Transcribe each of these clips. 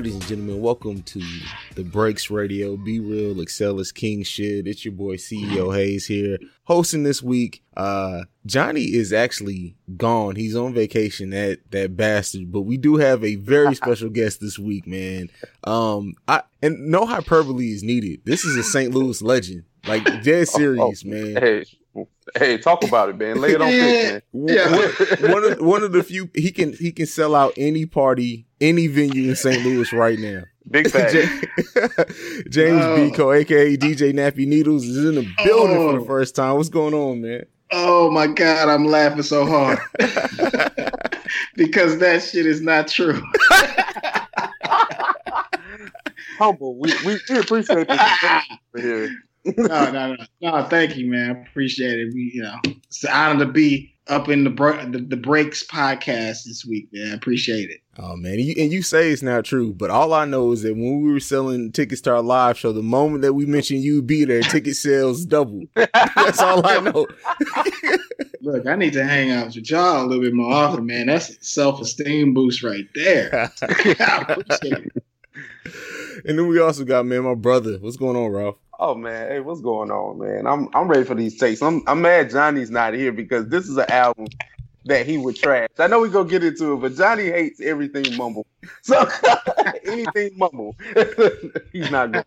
Ladies and gentlemen, welcome to the Breaks Radio. Be real, excel is king shit. It's your boy CEO Hayes here, hosting this week. Uh, Johnny is actually gone. He's on vacation. That that bastard. But we do have a very special guest this week, man. Um, I and no hyperbole is needed. This is a St. Louis legend. Like dead serious, man. Hey, hey, talk about it, man. Lay it on thick, man. Yeah. one of one of the few he can he can sell out any party, any venue in St. Louis right now. Big fact. James oh. Biko, aka DJ Nappy Needles, is in the building oh. for the oh. first time. What's going on, man? Oh my god, I'm laughing so hard because that shit is not true. Humble, we we, we appreciate this here no, no, no, no. Thank you, man. Appreciate it. We, you know, it's an honor to be up in the the, the breaks podcast this week, man. I appreciate it. Oh man, and you, and you, say it's not true, but all I know is that when we were selling tickets to our live show, the moment that we mentioned you be there, ticket sales doubled. That's all I know. Look, I need to hang out with y'all a little bit more often, man. That's a self esteem boost right there. and then we also got man, my brother. What's going on, Ralph? Oh man, hey, what's going on, man? I'm I'm ready for these takes. I'm I'm mad Johnny's not here because this is an album that he would trash. I know we gonna get into it, but Johnny hates everything mumble. So anything mumble, he's not good.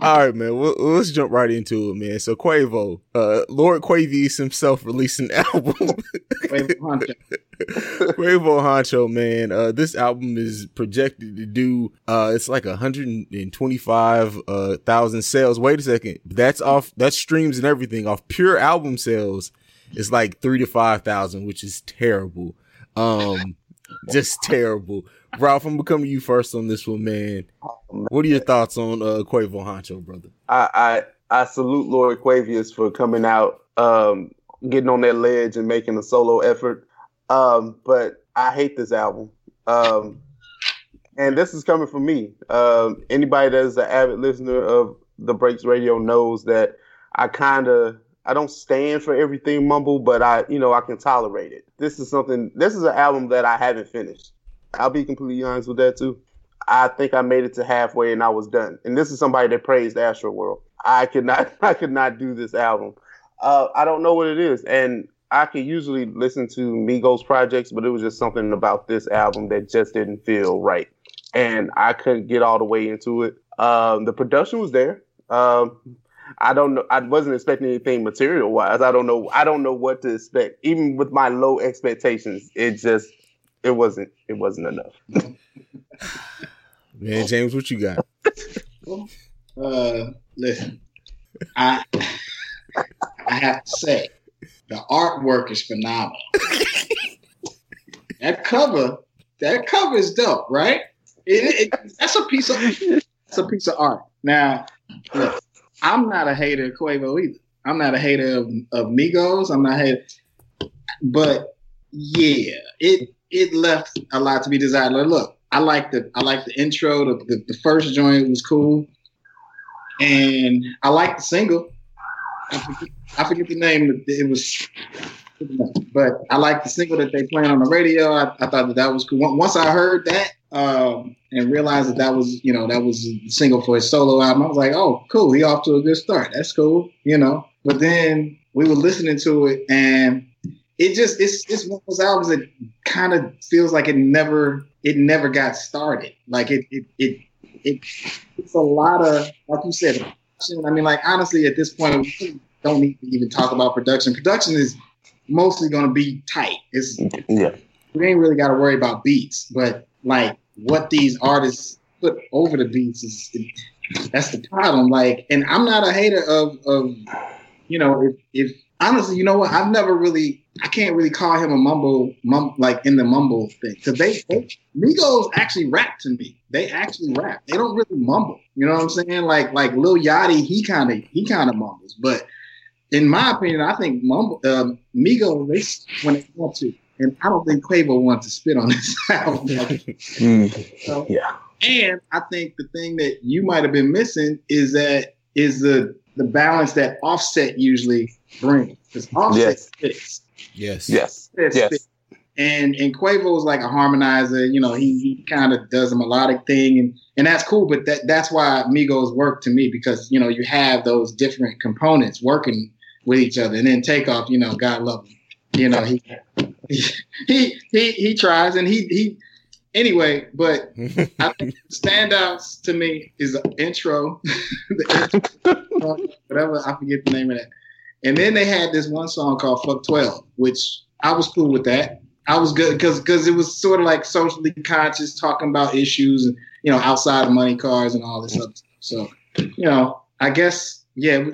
All right, man. Well, let's jump right into it, man. So Quavo, uh, Lord Quavious himself released an album. Quavo Huncho. Quavo Huncho, man. Uh, this album is projected to do, uh, it's like 125, uh, sales. Wait a second. That's off, that's streams and everything off pure album sales. It's like three to 5,000, which is terrible. Um, just terrible. Ralph, I'm gonna come to you first on this one, man. Oh, man. What are your thoughts on uh, Quavo Huncho, brother? I, I I salute Lord Quavious for coming out, um, getting on that ledge and making a solo effort. Um, but I hate this album. Um, and this is coming from me. Um, anybody that is an avid listener of the Breaks Radio knows that I kind of I don't stand for everything mumble, but I you know I can tolerate it. This is something. This is an album that I haven't finished. I'll be completely honest with that too. I think I made it to halfway and I was done. And this is somebody that praised Astroworld. I could not I could not do this album. Uh, I don't know what it is. And I could usually listen to Migos projects, but it was just something about this album that just didn't feel right. And I couldn't get all the way into it. Um, the production was there. Um, I don't know. I wasn't expecting anything material wise. I don't know. I don't know what to expect. Even with my low expectations, it just it wasn't it wasn't enough. Man, James, what you got? uh, listen, I I have to say the artwork is phenomenal. that cover, that cover is dope, right? It, it, that's a piece of that's a piece of art. Now, look, I'm not a hater of Quavo either. I'm not a hater of, of Migos. I'm not a hater, but yeah, it it left a lot to be desired. Like, look, I like the I like the intro. The, the, the first joint was cool, and I like the single. I forget, I forget the name. It was, but I like the single that they playing on the radio. I, I thought that that was cool. Once I heard that um, and realized that that was you know that was a single for his solo album, I was like, oh, cool. He off to a good start. That's cool, you know. But then we were listening to it, and it just it's it's one of those albums that kind of feels like it never it never got started. Like it it it, it it's a lot of like you said. I mean, like honestly, at this point, we don't need to even talk about production. Production is mostly going to be tight. It's yeah. We ain't really got to worry about beats, but like what these artists put over the beats is that's the problem. Like, and I'm not a hater of of you know if if honestly, you know what? I've never really I can't really call him a mumble, mum, like in the mumble thing. Cause they, they, Migos actually rap to me. They actually rap. They don't really mumble. You know what I'm saying? Like, like Lil Yachty, he kind of, he kind of mumbles. But in my opinion, I think mumble, uh, Migos, they, when they want to, and I don't think Quavo wants to spit on this album. mm. so, yeah. And I think the thing that you might have been missing is that, is the, the balance that Offset usually brings. Because Offset yes. fits Yes. Yes. yes. and and Quavo is like a harmonizer. You know, he, he kind of does a melodic thing, and and that's cool. But that that's why Migos work to me because you know you have those different components working with each other, and then Takeoff. You know, God love him. You know, he he he he tries, and he he anyway. But I think standouts to me is the intro, the intro, whatever I forget the name of that. And then they had this one song called "Fuck 12, which I was cool with that. I was good because because it was sort of like socially conscious, talking about issues and you know outside of money cars and all this stuff. So you know, I guess yeah,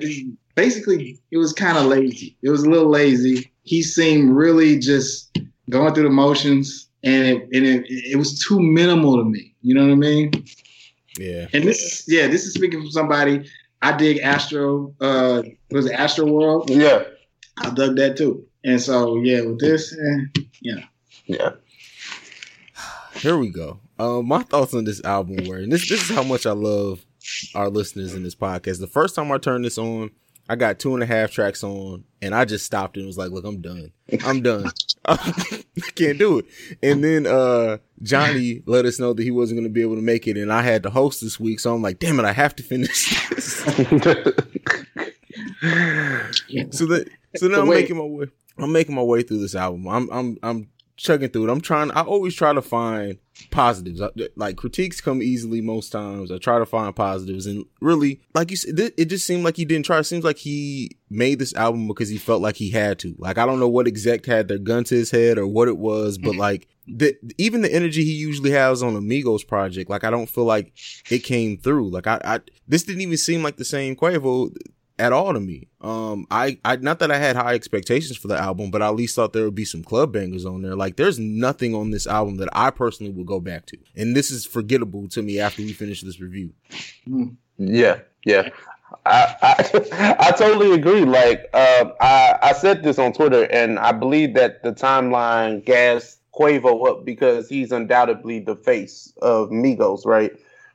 basically it was kind of lazy. It was a little lazy. He seemed really just going through the motions, and it and it, it was too minimal to me. You know what I mean? Yeah. And this is yeah, this is speaking from somebody. I dig Astro. Uh, was it Astro World? Yeah. I dug that too. And so yeah, with this, eh, you know. Yeah. Here we go. Uh, my thoughts on this album were, and this this is how much I love our listeners in this podcast. The first time I turned this on, I got two and a half tracks on, and I just stopped and was like, "Look, I'm done. I'm done. I can't do it." And then uh, Johnny let us know that he wasn't going to be able to make it, and I had to host this week, so I'm like, "Damn it, I have to finish this." so that so now I'm making my way. I'm making my way through this album. I'm I'm I'm chugging through it. I'm trying. I always try to find positives. Like critiques come easily most times. I try to find positives, and really, like you said, it just seemed like he didn't try. It seems like he made this album because he felt like he had to. Like I don't know what exec had their gun to his head or what it was, but mm-hmm. like the even the energy he usually has on Amigos project, like I don't feel like it came through. Like I, I this didn't even seem like the same Quavo at all to me. Um, I, I, not that I had high expectations for the album, but I at least thought there would be some club bangers on there. Like, there's nothing on this album that I personally would go back to, and this is forgettable to me after we finish this review. Yeah, yeah. I, I, I totally agree. Like uh, I I said this on Twitter, and I believe that the timeline gas Quavo up because he's undoubtedly the face of Migos, right?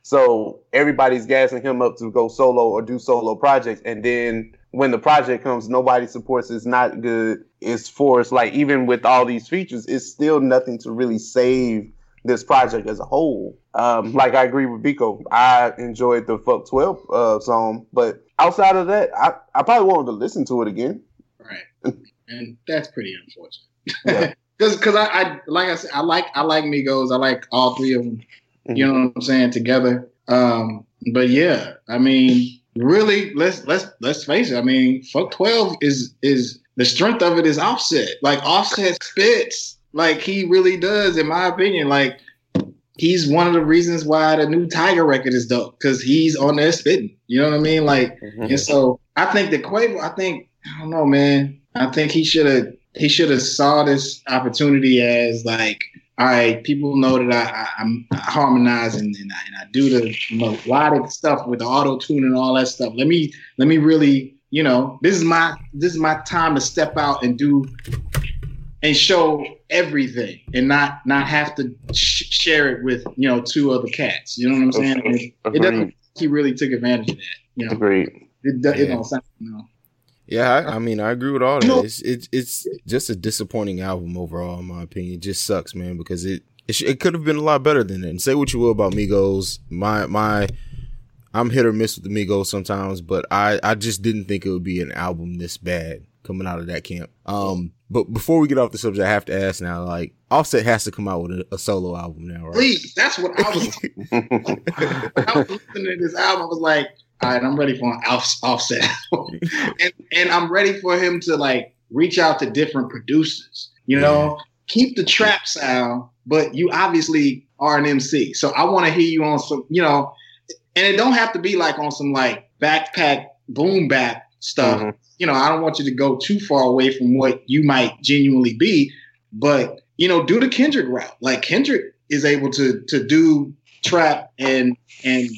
So everybody's gassing him up to go solo or do solo projects. And then when the project comes, nobody supports it's not good. It's forced. Like even with all these features, it's still nothing to really save this project as a whole. Um, like I agree with Biko. I enjoyed the Fuck 12 uh, song, but outside of that, I, I probably wanted to listen to it again. Right. and that's pretty unfortunate. Yeah. Cause, cause I, I, like I said, I like, I like Migos. I like all three of them. You know what I'm saying? Together. Um, but yeah, I mean, really, let's let's let's face it. I mean, fuck twelve is is the strength of it is offset. Like offset spits. Like he really does, in my opinion. Like he's one of the reasons why the new Tyga record is dope because he's on there spitting. You know what I mean? Like, mm-hmm. and so I think the Quavo. I think I don't know, man. I think he should have he should have saw this opportunity as like all right, people know that I, I, am harmonizing and I, and I do the melodic stuff with the auto tune and all that stuff. Let me let me really, you know, this is my this is my time to step out and do and show everything and not not have to sh- share it with you know two other cats. You know what I'm saying? It, it doesn't. He really took advantage of that. You know, Agreed. It, it, it don't sound. You know, yeah, I, I, mean, I agree with all that. It's, it's it's just a disappointing album overall, in my opinion. It just sucks, man, because it it, sh- it could have been a lot better than that. And say what you will about Migos, my my, I'm hit or miss with the Migos sometimes, but I I just didn't think it would be an album this bad coming out of that camp. Um, but before we get off the subject, I have to ask now, like Offset has to come out with a, a solo album now, right? Please, that's what I was. I was listening to this album. I was like all right, I'm ready for an off- offset. and, and I'm ready for him to like reach out to different producers, you know, keep the trap sound, but you obviously are an MC. So I want to hear you on some, you know, and it don't have to be like on some like backpack boom bap stuff. Mm-hmm. You know, I don't want you to go too far away from what you might genuinely be, but you know, do the Kendrick route. Like Kendrick is able to to do trap and and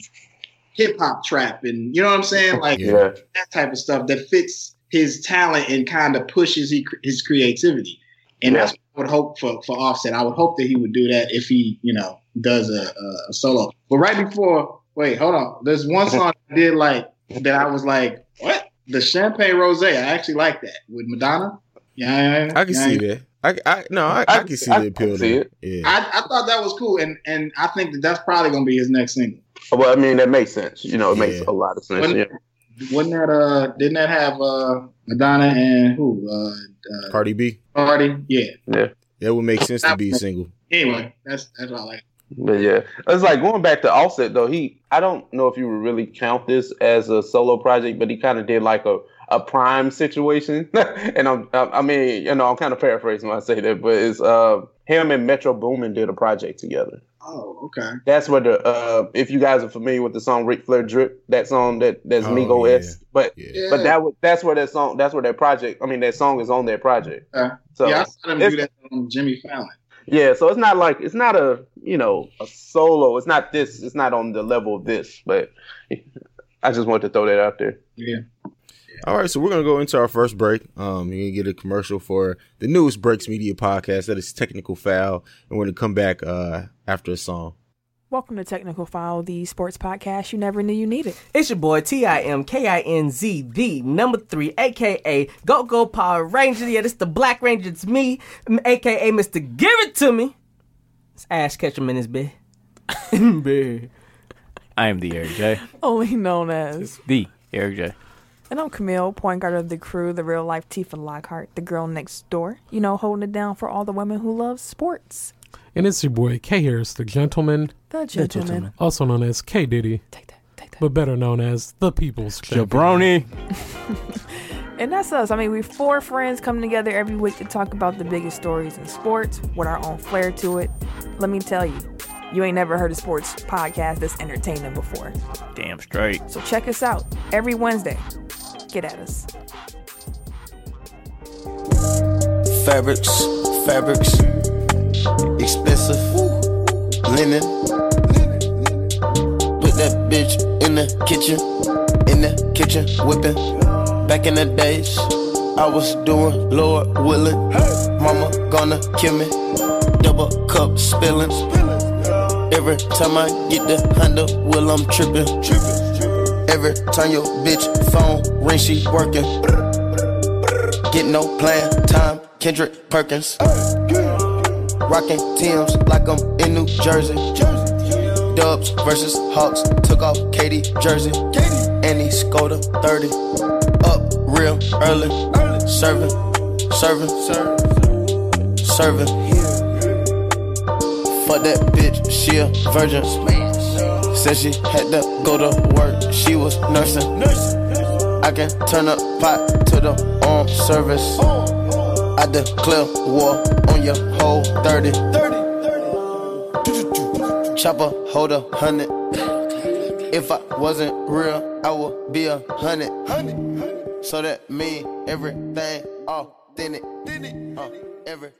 hip hop trap and you know what I'm saying? Like yeah. that type of stuff that fits his talent and kind of pushes he, his creativity. And yeah. that's what I would hope for, for Offset. I would hope that he would do that if he, you know, does a, a, a solo. But right before, wait, hold on. There's one song I did like that I was like, what? The Champagne Rose. I actually like that with Madonna. Yeah, I can see that. I, I no, I, I, I can see I, the appeal. See it. Yeah, I, I thought that was cool, and and I think that that's probably gonna be his next single. Well, I mean, that makes sense. You know, it yeah. makes a lot of sense. Wasn't, yeah. wasn't that uh? Didn't that have uh Madonna and who? Uh, uh Cardi B. Cardi, yeah, yeah. That would make sense to be single. Anyway, that's that's all I like. But yeah, it's like going back to Offset though. He, I don't know if you would really count this as a solo project, but he kind of did like a a prime situation. and I'm, I mean, you know, I'm kind of paraphrasing when I say that, but it's uh him and Metro Boomin did a project together. Oh, okay. That's where the uh, if you guys are familiar with the song Ric Flair Drip, that song that that's oh, Migo S. Yeah. But yeah. but that that's where that song that's where that project. I mean, that song is on that project. Uh, so yeah, I saw them do that on Jimmy Fallon. Yeah, so it's not like it's not a you know a solo. It's not this. It's not on the level of this. But I just wanted to throw that out there. Yeah. All right, so we're gonna go into our first break. Um, you're gonna get a commercial for the newest Breaks Media podcast that is Technical Foul, and we're gonna come back uh after a song. Welcome to Technical Foul, the sports podcast you never knew you needed. It's your boy T I M K I N Z, the number three, aka Go Go Power Ranger. Yeah, this the Black Ranger. It's me, aka Mister Give It To Me. It's Ash Ketchum in his bed. bed. I am the Eric J. Only known as the Eric J. And I'm Camille, point guard of the crew, the real life Tifa Lockhart, the girl next door. You know, holding it down for all the women who love sports. And it's your boy K Harris, the gentleman. The gentleman. Gentleman. Also known as K Diddy. Take that, take that. But better known as the People's Jabroni. and that's us. I mean, we're four friends coming together every week to talk about the biggest stories in sports with our own flair to it. Let me tell you, you ain't never heard a sports podcast that's entertaining before. Damn straight. So check us out every Wednesday. Get at us. Fabrics, fabrics, expensive linen. Put that bitch in the kitchen, in the kitchen whipping. Back in the days, I was doing Lord willing. Mama gonna kill me, double cup spilling. Every time I get the handle, will I'm tripping. Every time your bitch phone ring, she working. Get no plan, time, Kendrick Perkins. Rocking Tim's like I'm in New Jersey. Dubs versus Hawks, took off KD jersey. And he scored a 30. Up real early. Serving, serving, serving. Fuck that bitch, she a virgin. Said she had to go to work, she was nursing. I can turn up pot to the arm service. I declare war on your whole 30. Chopper, hold a hundred. If I wasn't real, I would be a hundred. So that mean everything authentic. Uh, every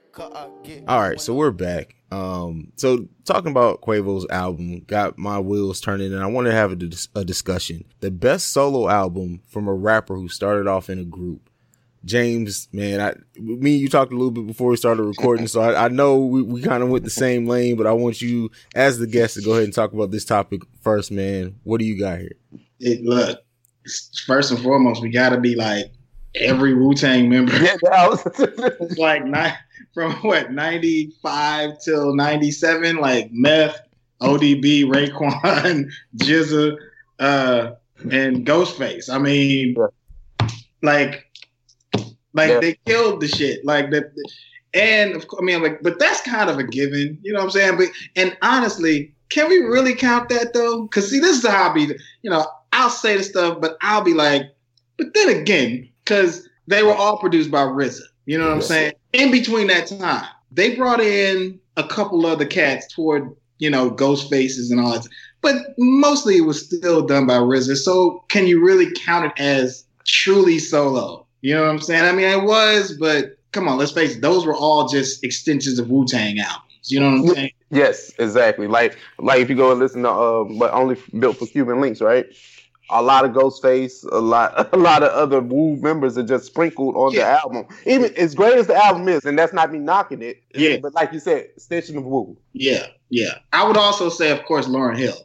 all right, so we're back. Um, so talking about Quavo's album got my wheels turning, and I want to have a, dis- a discussion. The best solo album from a rapper who started off in a group. James, man, I, me you talked a little bit before we started recording, so I, I know we, we kind of went the same lane, but I want you, as the guest, to go ahead and talk about this topic first, man. What do you got here? It, look, first and foremost, we got to be like every Wu Tang member. Yeah, was like nine, from what ninety five till ninety seven, like Meth, ODB, Raekwon, GZA, uh, and Ghostface. I mean, like, like yeah. they killed the shit. Like that, and of course, I mean, like, but that's kind of a given. You know what I'm saying? But and honestly, can we really count that though? Because see, this is how I be. You know, I'll say the stuff, but I'll be like, but then again, because they were all produced by RZA. You know what I'm saying? In between that time, they brought in a couple other cats toward, you know, ghost faces and all that. But mostly it was still done by RZA. So can you really count it as truly solo? You know what I'm saying? I mean, it was, but come on, let's face it, those were all just extensions of Wu Tang albums. You know what I'm saying? Yes, exactly. Like, like if you go and listen to, uh, but only built for Cuban Linx, right? A lot of Ghostface, a lot, a lot of other Wu members are just sprinkled on yeah. the album. Even as great as the album is, and that's not me knocking it. Yeah, but like you said, extension of Wu. Yeah, yeah. I would also say, of course, Lauryn Hill.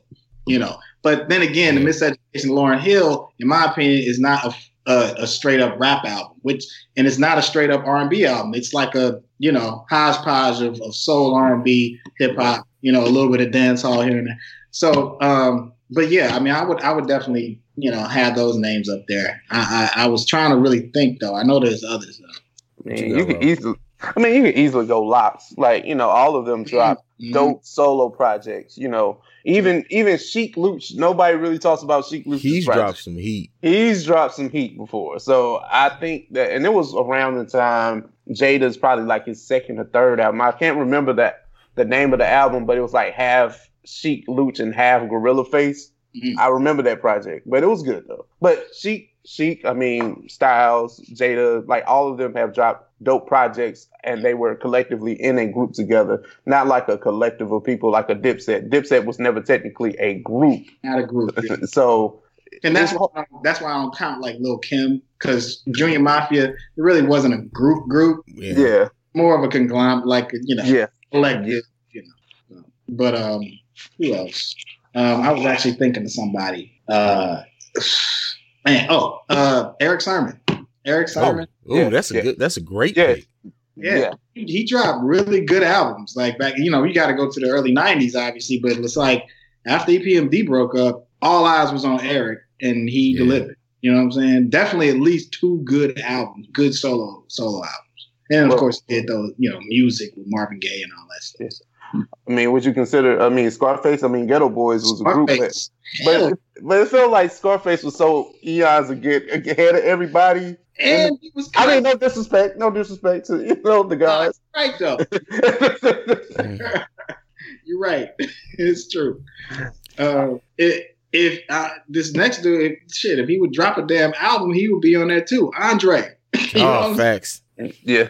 You know, but then again, the miseducation of Lauryn Hill, in my opinion, is not a a, a straight up rap album, which and it's not a straight up R and B album. It's like a you know hodgepodge of, of soul R and B, hip hop, you know, a little bit of dance hall here and there. So, um, but yeah, I mean, I would I would definitely you know have those names up there. I I, I was trying to really think though. I know there's others though. Man, you, you could easily. I mean, you could easily go LOX. Like you know, all of them drop mm-hmm. dope solo projects. You know, even even Sheek Louch, nobody really talks about Sheek Louch. He's project. dropped some heat. He's dropped some heat before. So I think that, and it was around the time Jada's probably like his second or third album. I can't remember that the name of the album, but it was like half Sheek Louch and half Gorilla Face. Mm-hmm. I remember that project, but it was good though. But Sheek, Sheek, I mean Styles, Jada, like all of them have dropped dope projects and they were collectively in a group together, not like a collective of people like a Dipset. Dipset was never technically a group. Not a group. Yeah. so and that's why that's why I don't count like Lil Kim because Junior Mafia it really wasn't a group group. Yeah. yeah. More of a conglomerate, like you know, yeah, collective. You know, but um, who else? Um, I was actually thinking of somebody. Uh, man, oh, uh, Erick Sermon. Erick oh, Sermon. Oh, yeah, that's a yeah. good. That's a great yeah. pick. Yeah. yeah. He dropped really good albums. Like back, you know, you got to go to the early '90s, obviously, but it's like after EPMD broke up, all eyes was on Erick, and he yeah. delivered. You know what I'm saying? Definitely at least two good albums, good solo solo albums, and of well, course did those, you know, music with Marvin Gaye and all that stuff. I mean, would you consider? I mean, Scarface. I mean, Geto Boys was Scarface. a group, but but it felt like Scarface was so eons ahead of everybody. And he was. I mean, no disrespect, no disrespect to you know the guys. Uh, right though. You're right. It's true. Uh, it, if uh, this next dude, if, shit, if he would drop a damn album, he would be on there too. Andre. oh, facts. Yeah.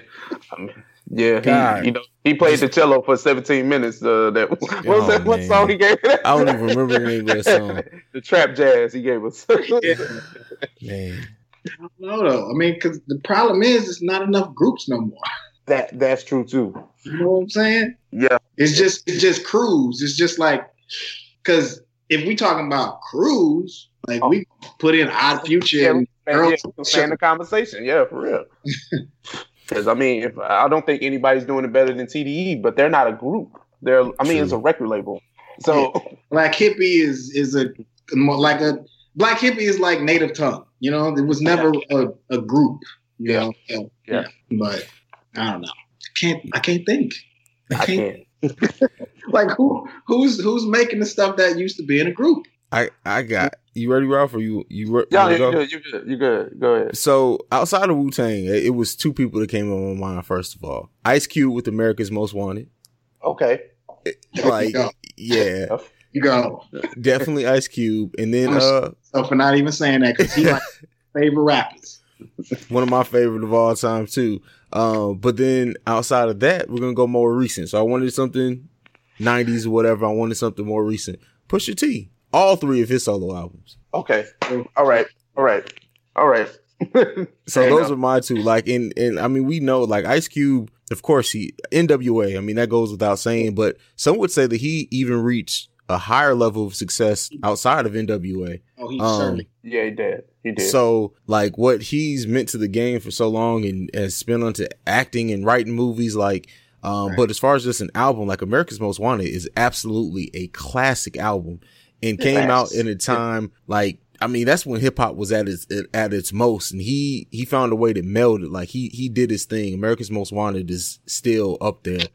I mean, yeah, he, you know, he played the cello for 17 minutes. Uh, that what was oh, that? What song he gave? I don't even remember the name of that song. the trap jazz he gave us. man, I don't know though. I mean, because the problem is, it's not enough groups no more. That that's true too. You know what I'm saying? Yeah. It's just it's just crews. It's just like because if we talking about crews, like oh. we put in Odd Future yeah, and Earl yeah, the conversation. Yeah, for real. Because I mean, if, I don't think anybody's doing it better than TDE, but they're not a group. They're, I mean, True. it's a record label. So yeah. Black Hippy is is a like a Black Hippy is like Native Tongue. You know, it was never a, a group. You yeah. know, yeah. yeah. But I don't know. I can't I can't think. I can't. I can't. like who who's who's making the stuff that used to be in a group? I I got you ready, Ralph? Or you you, you yeah, you good, you good, you good. Go ahead. So outside of Wu Tang, it, was two people that came on my mind. First of all, Ice Cube with America's Most Wanted. Okay. Like yeah. You go. Definitely Ice Cube, and then uh, so for not even saying that because he like favorite rappers. One of my favorite of all time too. Um, but then outside of that, we're gonna go more recent. So I wanted something '90s or whatever. I wanted something more recent. Pusha T all three of his solo albums. Okay. All right. All right. All right. so Fair those enough. are my two. Like, and and I mean, we know like Ice Cube. Of course, he NWA. I mean, that goes without saying. But some would say that he even reached a higher level of success outside of NWA. Oh, he um, certainly. Yeah, he did. He did. So, like, what he's meant to the game for so long and has spent onto acting and writing movies, like. Um, right. But as far as just an album, like America's Most Wanted is absolutely a classic album and came out in a time like I mean that's when hip hop was at its at its most, and he he found a way to meld it. Like he he did his thing. America's Most Wanted is still up there.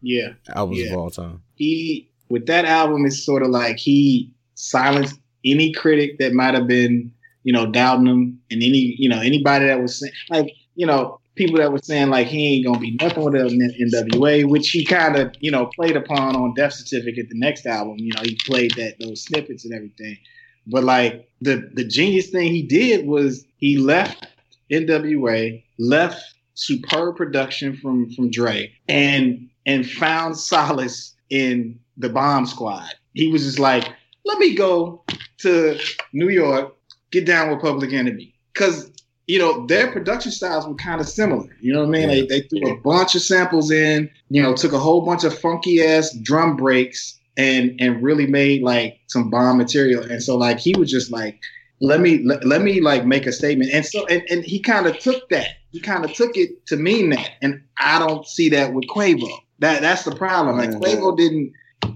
Yeah, albums yeah. of all time. He with that album, it's sort of like he silenced any critic that might have been you know doubting him, and any you know anybody that was saying like you know people that were saying like he ain't gonna be nothing with NWA, which he kind of you know played upon on Death Certificate, the next album. You know, he played that those snippets and everything. But like the the genius thing he did was he left NWA, left superb production from from Dre, and and found solace in the Bomb Squad. He was just like, let me go to New York, get down with Public Enemy, because you know, their production styles were kind of similar. You know what I mean? Yeah. They, they threw a bunch of samples in, you know, took a whole bunch of funky ass drum breaks and and really made like some bomb material. And so like he was just like, let me let, let me like make a statement. And so and, and he kind of took that. He kind of took it to mean that. And I don't see that with Quavo. That that's the problem. Like Mhm. Quavo didn't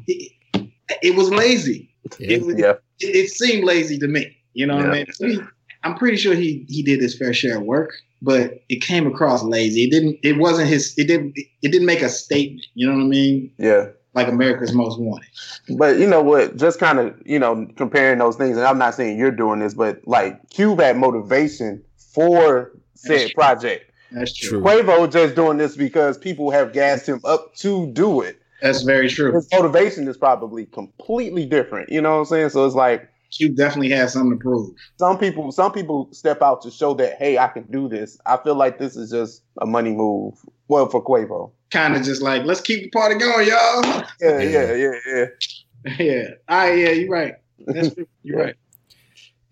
it, it was lazy. Yeah. It, was, Yeah. it, it seemed lazy to me. You know what I mean? He- I'm pretty sure he he did his fair share of work, but it came across lazy. It didn't. It wasn't his. It didn't. It didn't make a statement. You know what I mean? Yeah. Like America's Most Wanted. But you know what? Just kind of you know comparing those things, and I'm not saying you're doing this, but like Cube had motivation for said That's project. That's true. True. Quavo just doing this because people have gassed him up to do it. That's very true. His motivation is probably completely different. You know what I'm saying? So it's like Cube definitely has something to prove. some people some people step out to show that hey, I can do this. I feel like this is just a money move. Well, for Quavo. Kind of just like let's keep the party going, y'all. Yeah, Yeah. yeah, yeah, yeah. yeah. All right. Yeah. You're right. That's true. You're right.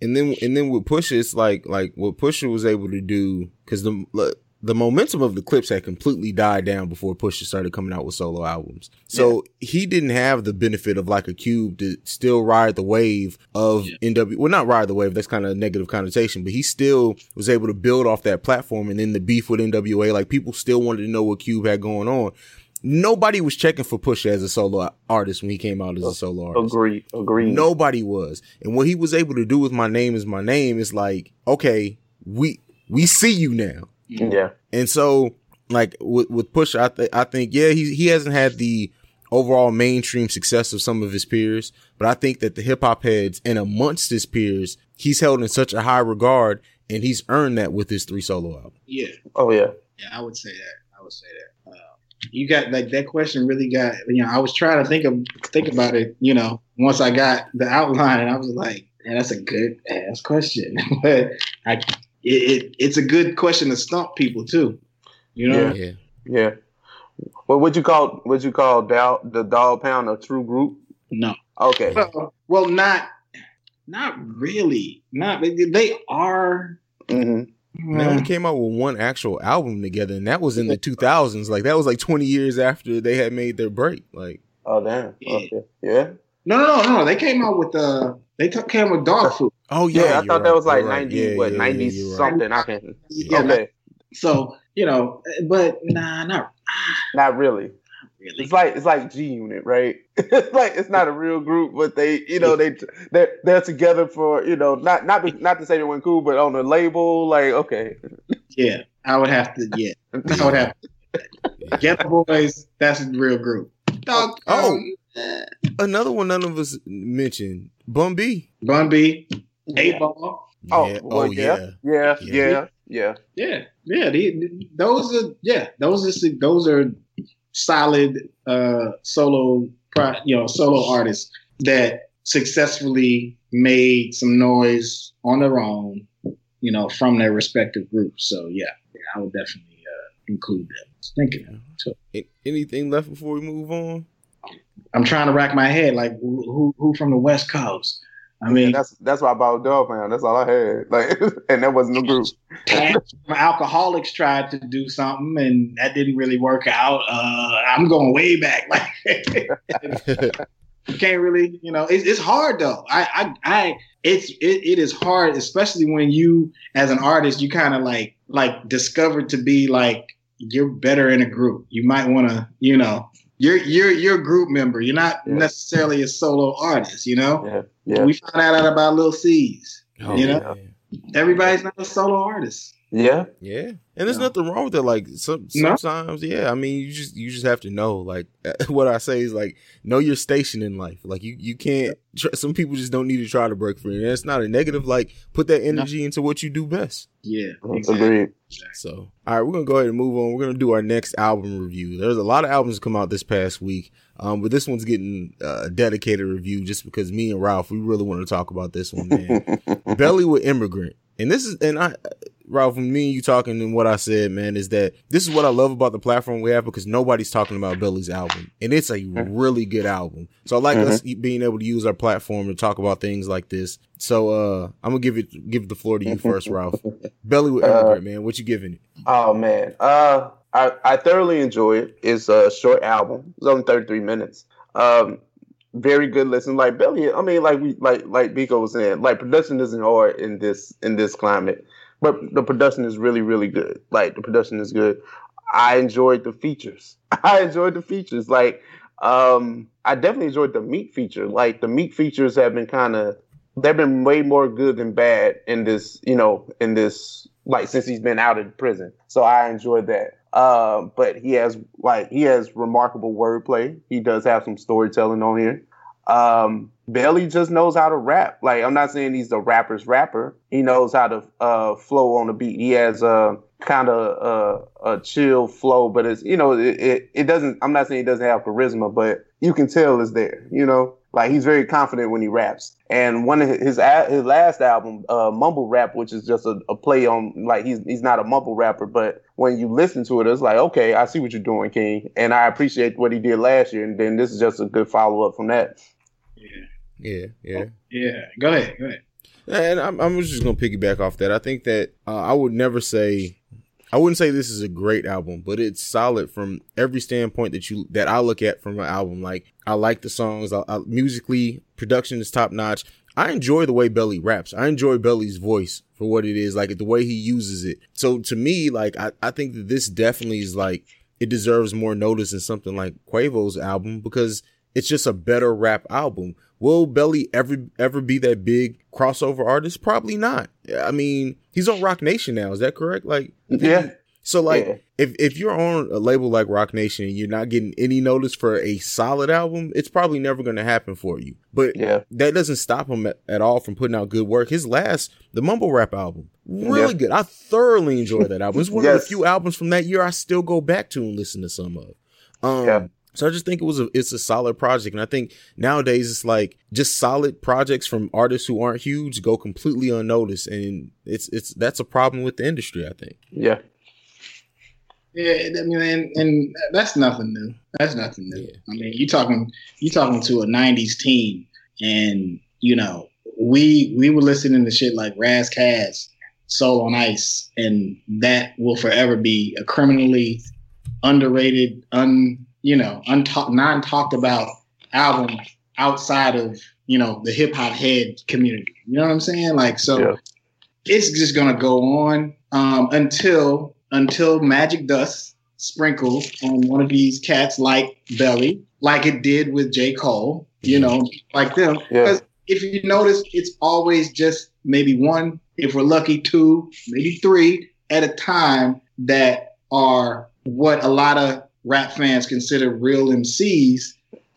and then and then with Pusha, it's like like what Pusha was able to do because the look, the momentum of the Clipse had completely died down before Pusha started coming out with solo albums. So he didn't have the benefit of like a Cube to still ride the wave of Yeah. NW. Well, not ride the wave. That's kind of a negative connotation, but he still was able to build off that platform. And then the beef with NWA, like people still wanted to know what Cube had going on. Nobody was checking for Pusha as a solo artist when he came out as a solo artist. Agreed. Agreed. Nobody was. And what he was able to do with my name is my name is like, okay, we we see you now. Yeah. And so like with with Pusha, I th- I think yeah, he he hasn't had the overall mainstream success of some of his peers, but I think that the hip hop heads and amongst his peers, he's held in such a high regard and he's earned that with his three solo albums. Yeah. Oh yeah. Yeah. I would say that. I would say that. Uh, you got like that question really got you know I was trying to think of think about it you know once I got the outline and I was like man that's a good ass question but I it, it it's a good question to stump people too you know Yeah. Yeah. Well, would you call would you call Dow, the Dogg Pound a true group? no Okay. well, well not not really not they, they are hmm They only came out with one actual album together, and that was in the 2000s. Like that was like 20 years after they had made their break. Like Oh damn. Yeah. Okay. Yeah. no no no no they came out with uh they t- came with dog food oh Yeah. yeah, I you're thought that was like right. ninety Yeah, what yeah, ninety yeah, you're right. something. I can. yeah, okay. so you know but nah not Not really. really It's like it's like G Unit, right? it's like it's not a real group, but they, you know, they they're they're together for you know not not not to say they went cool, but on the label, like okay, Yeah, I would have to. Yeah, I would have to. Get the boys. That's a real group. Dog. Oh. um, Another one none of us mentioned, Bun B. Bun B, Eight yeah. Ball. Oh, yeah. well, oh yeah. yeah. yeah, Yeah. yeah, yeah, Yeah, yeah. The, those are yeah. Those are those are solid uh solo, pro, you know, solo artists that successfully made some noise on their own. You know, from their respective groups. So yeah, yeah I would definitely uh, include them. Thinking. So Anything left before we move on? I'm trying to rack my head. Like who who, who from the West Coast? I Yeah, mean, that's that's why I bought Dogg Pound. That's all I had. Like, and that wasn't a group. Pat from Alkaholiks tried to do something and that didn't really work out. Uh, I'm going way back. Like you can't really, you know, it's, it's hard though. I, I, I, it's, it, it is hard, especially when you, as an artist, you kind of like, like discovered to be like, you're better in a group. You might want to, you know, you're, you're, you're a group member. You're not Yeah. necessarily a solo artist, you know? Yeah, yeah, We found out about Little C's. Oh, You know? Everybody's not a solo artist. yeah. Yeah, and there's No. nothing wrong with it. Like some No. sometimes, yeah. I mean, you just you just have to know. Like what I say is like know your station in life. Like you you can't. Tr- some people just don't need to try to break free. And it's not a negative. Like put that energy into what you do best. Yeah. Agreed. So, all right, we're gonna go ahead and move on. We're gonna do our next album review. There's a lot of albums come out this past week, um, but this one's getting uh, a dedicated review just because me and Ralph we really want to talk about this one, man. Belly with Immigrant, and this is and I, Ralph, when me and you talking and what I said, man, is that this is what I love about the platform we have because nobody's talking about Belly's album, and it's a really good album. So I like us being able to use our platform to talk about things like this. So uh, I'm gonna give it give the floor to you first, Ralph. Belly with Immigrant, man. What you giving it? Oh man, uh, I I thoroughly enjoy it. It's a short album. It's only thirty three minutes. Um, very good listen. Like Billy, I mean, like we like like Biko was saying, like production isn't hard in this in this climate, but the production is really really good. Like the production is good. I enjoyed the features. I enjoyed the features. Like um, I definitely enjoyed the Meek feature. Like the Meek features have been kind of they've been way more good than bad in this, you know, in this like since he's been out of prison. So I enjoyed that. Uh, but he has like he has remarkable wordplay. He does have some storytelling on here. Um, Belly just knows how to rap. Like I'm not saying he's the rapper's rapper. He knows how to uh, flow on the beat. He has a kind of uh, a chill flow, but it's you know it, it, it doesn't. I'm not saying he doesn't have charisma, but you can tell it's there. You know, like he's very confident when he raps. And one of his his last album, uh, Mumble Rap, which is just a, a, play on like he's he's not a mumble rapper, but when you listen to it, it's like okay, I see what you're doing, King, and I appreciate what he did last year. And then this is just a good follow up from that. Yeah, yeah, yeah, yeah. Go ahead, go ahead. And I'm, I'm just gonna piggyback off that. I think that uh, I would never say I wouldn't say this is a great album, but it's solid from every standpoint that you that I look at from an album. Like I like the songs, I, I, musically, production is top notch. I enjoy the way Belly raps. I enjoy Belly's voice for what it is, like the way he uses it. So to me, like I, I think that this definitely is like it deserves more notice than something like Quavo's album because it's just a better rap album. Will Belly ever ever be that big crossover artist? Probably not. I mean, he's on Roc Nation now. Is that correct? Like, yeah. So like, yeah. if if you're on a label like Roc Nation and you're not getting any notice for a solid album, it's probably never going to happen for you. But yeah. that doesn't stop him at, at, all from putting out good work. His last, the Mumble Rap album, really yeah. good. I thoroughly enjoyed that album. It's one yes. of the few albums from that year I still go back to and listen to some of. Um, yeah. So I just think it was a it's a solid project, and I think nowadays it's like just solid projects from artists who aren't huge go completely unnoticed, and it's it's that's a problem with the industry. I think. Yeah. Yeah, I mean, and, and that's nothing new. That's nothing new. Yeah. I mean, you talking you talking to a '90s team, and you know we we were listening to shit like Ras Kass, Soul on Ice, and that will forever be a criminally underrated, un you know, untalked, non talked about album outside of you know the hip hop head community. You know what I'm saying? Like, so yeah. it's just gonna go on um, until until magic dust sprinkles on one of these cats like Belly, like it did with J. Cole. You know, like them. Because yeah. if you notice, it's always just maybe one, if we're lucky, two, maybe three at a time that are what a lot of rap fans consider real MCs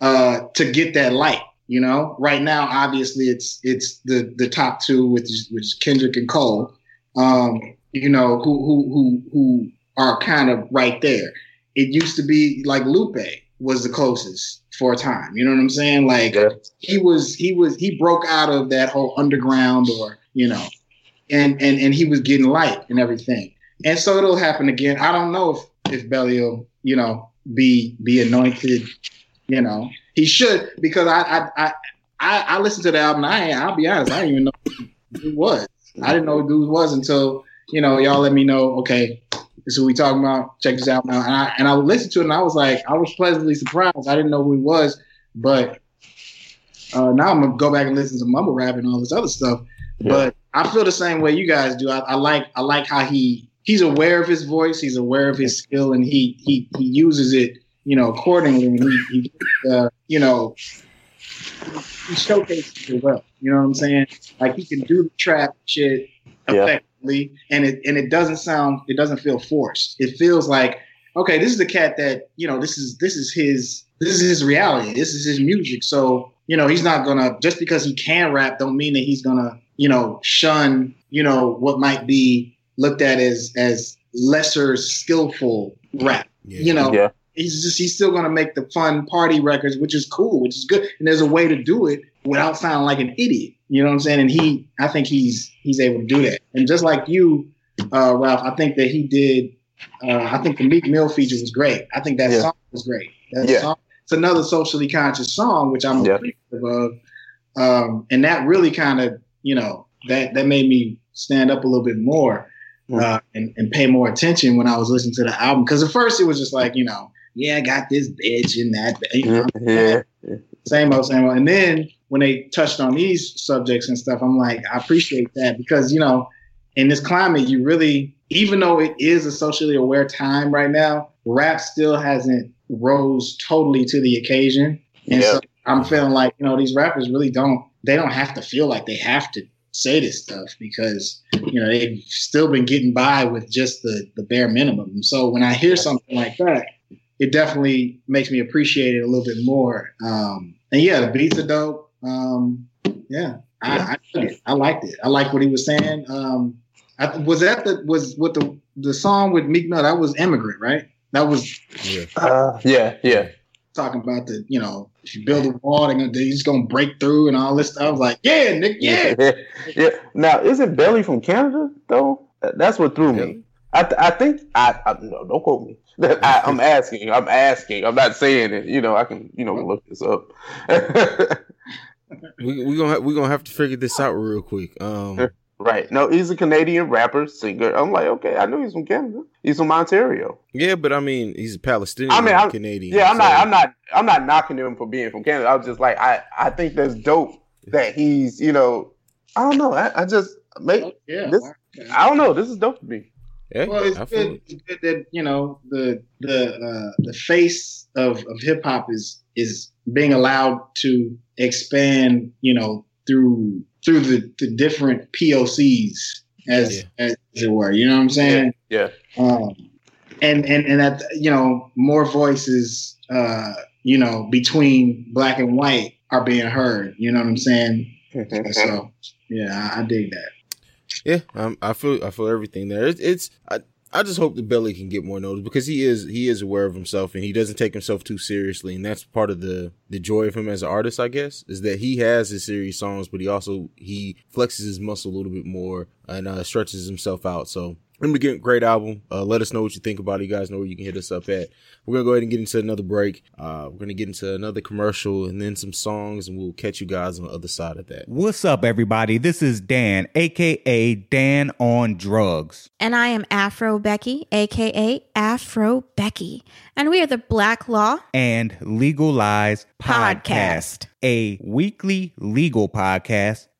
uh, to get that light. You know, right now, obviously, it's it's the the top two, which is, which Kendrick and Cole. Um, you know, who who who who are kind of right there. It used to be like Lupe was the closest for a time. You know what I'm saying? Like yeah. he was he was he broke out of that whole underground or you know, and and and he was getting light and everything. And so it'll happen again. I don't know if if Belly will you know, be be anointed. You know, he should because I I I, I, I listened to the album. I I'll be honest, I didn't even know who was. I didn't know who dude was until you know y'all let me know. Okay, this is who we talking about. Check this out now. And I and I listened to it and I was like, I was pleasantly surprised. I didn't know who he was, but uh, now I'm gonna go back and listen to mumble rap and all this other stuff. Yeah. But I feel the same way you guys do. I, I like I like how he he's aware of his voice, he's aware of his skill, and he he he uses it, you know, accordingly. And he, he uh, you know, he showcases it well. You know what I'm saying? Like he can do the trap shit effectively, yeah. and it and it doesn't sound, it doesn't feel forced. It feels like okay, this is the cat that you know, this is this is his this is his reality. This is his music. So you know, he's not gonna just because he can rap, don't mean that he's gonna you know shun you know what might be looked at as as lesser skillful rap. Yeah. You know, yeah. he's just he's still gonna make the fun party records, which is cool, which is good. And there's a way to do it without sounding like an idiot. You know what I'm saying? And he, I think he's he's able to do that. And just like you, uh, Ralph, I think that he did. Uh, I think the Meek Mill feature was great. I think that yeah. song was great. That yeah. Song, it's another socially conscious song, which I'm yeah. appreciative of. Um, and that really kind of, you know, that that made me stand up a little bit more uh, and, and pay more attention when I was listening to the album. Because at first it was just like, you know, yeah, I got this bitch and that. You know, yeah. same old, same old. And then when they touched on these subjects and stuff, I'm like, I appreciate that because you know, in this climate, you really, even though it is a socially aware time right now, rap still hasn't rose totally to the occasion. And Yeah. so I'm feeling like, you know, these rappers really don't they don't have to feel like they have to say this stuff because, you know, they've still been getting by with just the the bare minimum. So when I hear something like that, it definitely makes me appreciate it a little bit more. Um and yeah, the beats are dope. Um yeah. I, I. I liked it. I liked what he was saying. Um, I, was that the was what the the song with Meek Mill? That was "Immigrant," right? That was Yeah. Uh, yeah, yeah. Talking about the you know if you build a wall, they're, gonna, they're just gonna break through and all this stuff. I was like, yeah, Nick, yeah. yeah. Now, isn't Belly from Canada though? That's what threw me. I, th- I think I, I no, don't quote me. I, I'm asking. I'm asking. I'm not saying it. You know, I can you know look this up. We we gonna ha- we gonna have to figure this out real quick. Um, right. No, he's a Canadian rapper, singer. I'm like, okay, I knew he's from Canada. He's from Ontario. yeah, but I mean, he's a Palestinian. I mean, I'm, Canadian. Yeah, I'm so- not. I'm not. I'm not knocking him for being from Canada. I was just like, I. I think that's dope that he's. You know, I don't know. I, I just make. Yeah. This- I don't know. This is dope to me. Yeah, Well, it's I good, it's good that you know the the uh, the face of, of hip hop is is being allowed to expand. You know, through through the, the different POCs as, Yeah. as it were. You know what I'm saying? Yeah. um, and and and that you know more voices uh, you know between black and white are being heard. You know what I'm saying? So yeah, I, I dig that. Yeah, um, I feel I feel everything there. It's, it's I, I just hope that Belly can get more notice because he is he is aware of himself and he doesn't take himself too seriously, and that's part of the the joy of him as an artist, I guess, is that he has his serious songs, but he also he flexes his muscle a little bit more and uh, stretches himself out. So. Again, great album. Uh, let us know what you think about it. You guys know where you can hit us up at. We're gonna go ahead and get into another break. Uh, we're gonna get into another commercial and then some songs, and we'll catch you guys on the other side of that. What's up, everybody? This is Dan, aka Dan on Drugs. And I am Afro Becky, aka Afro Becky. And we are the Black Law and Legalize Podcast, Podcast. a weekly legal podcast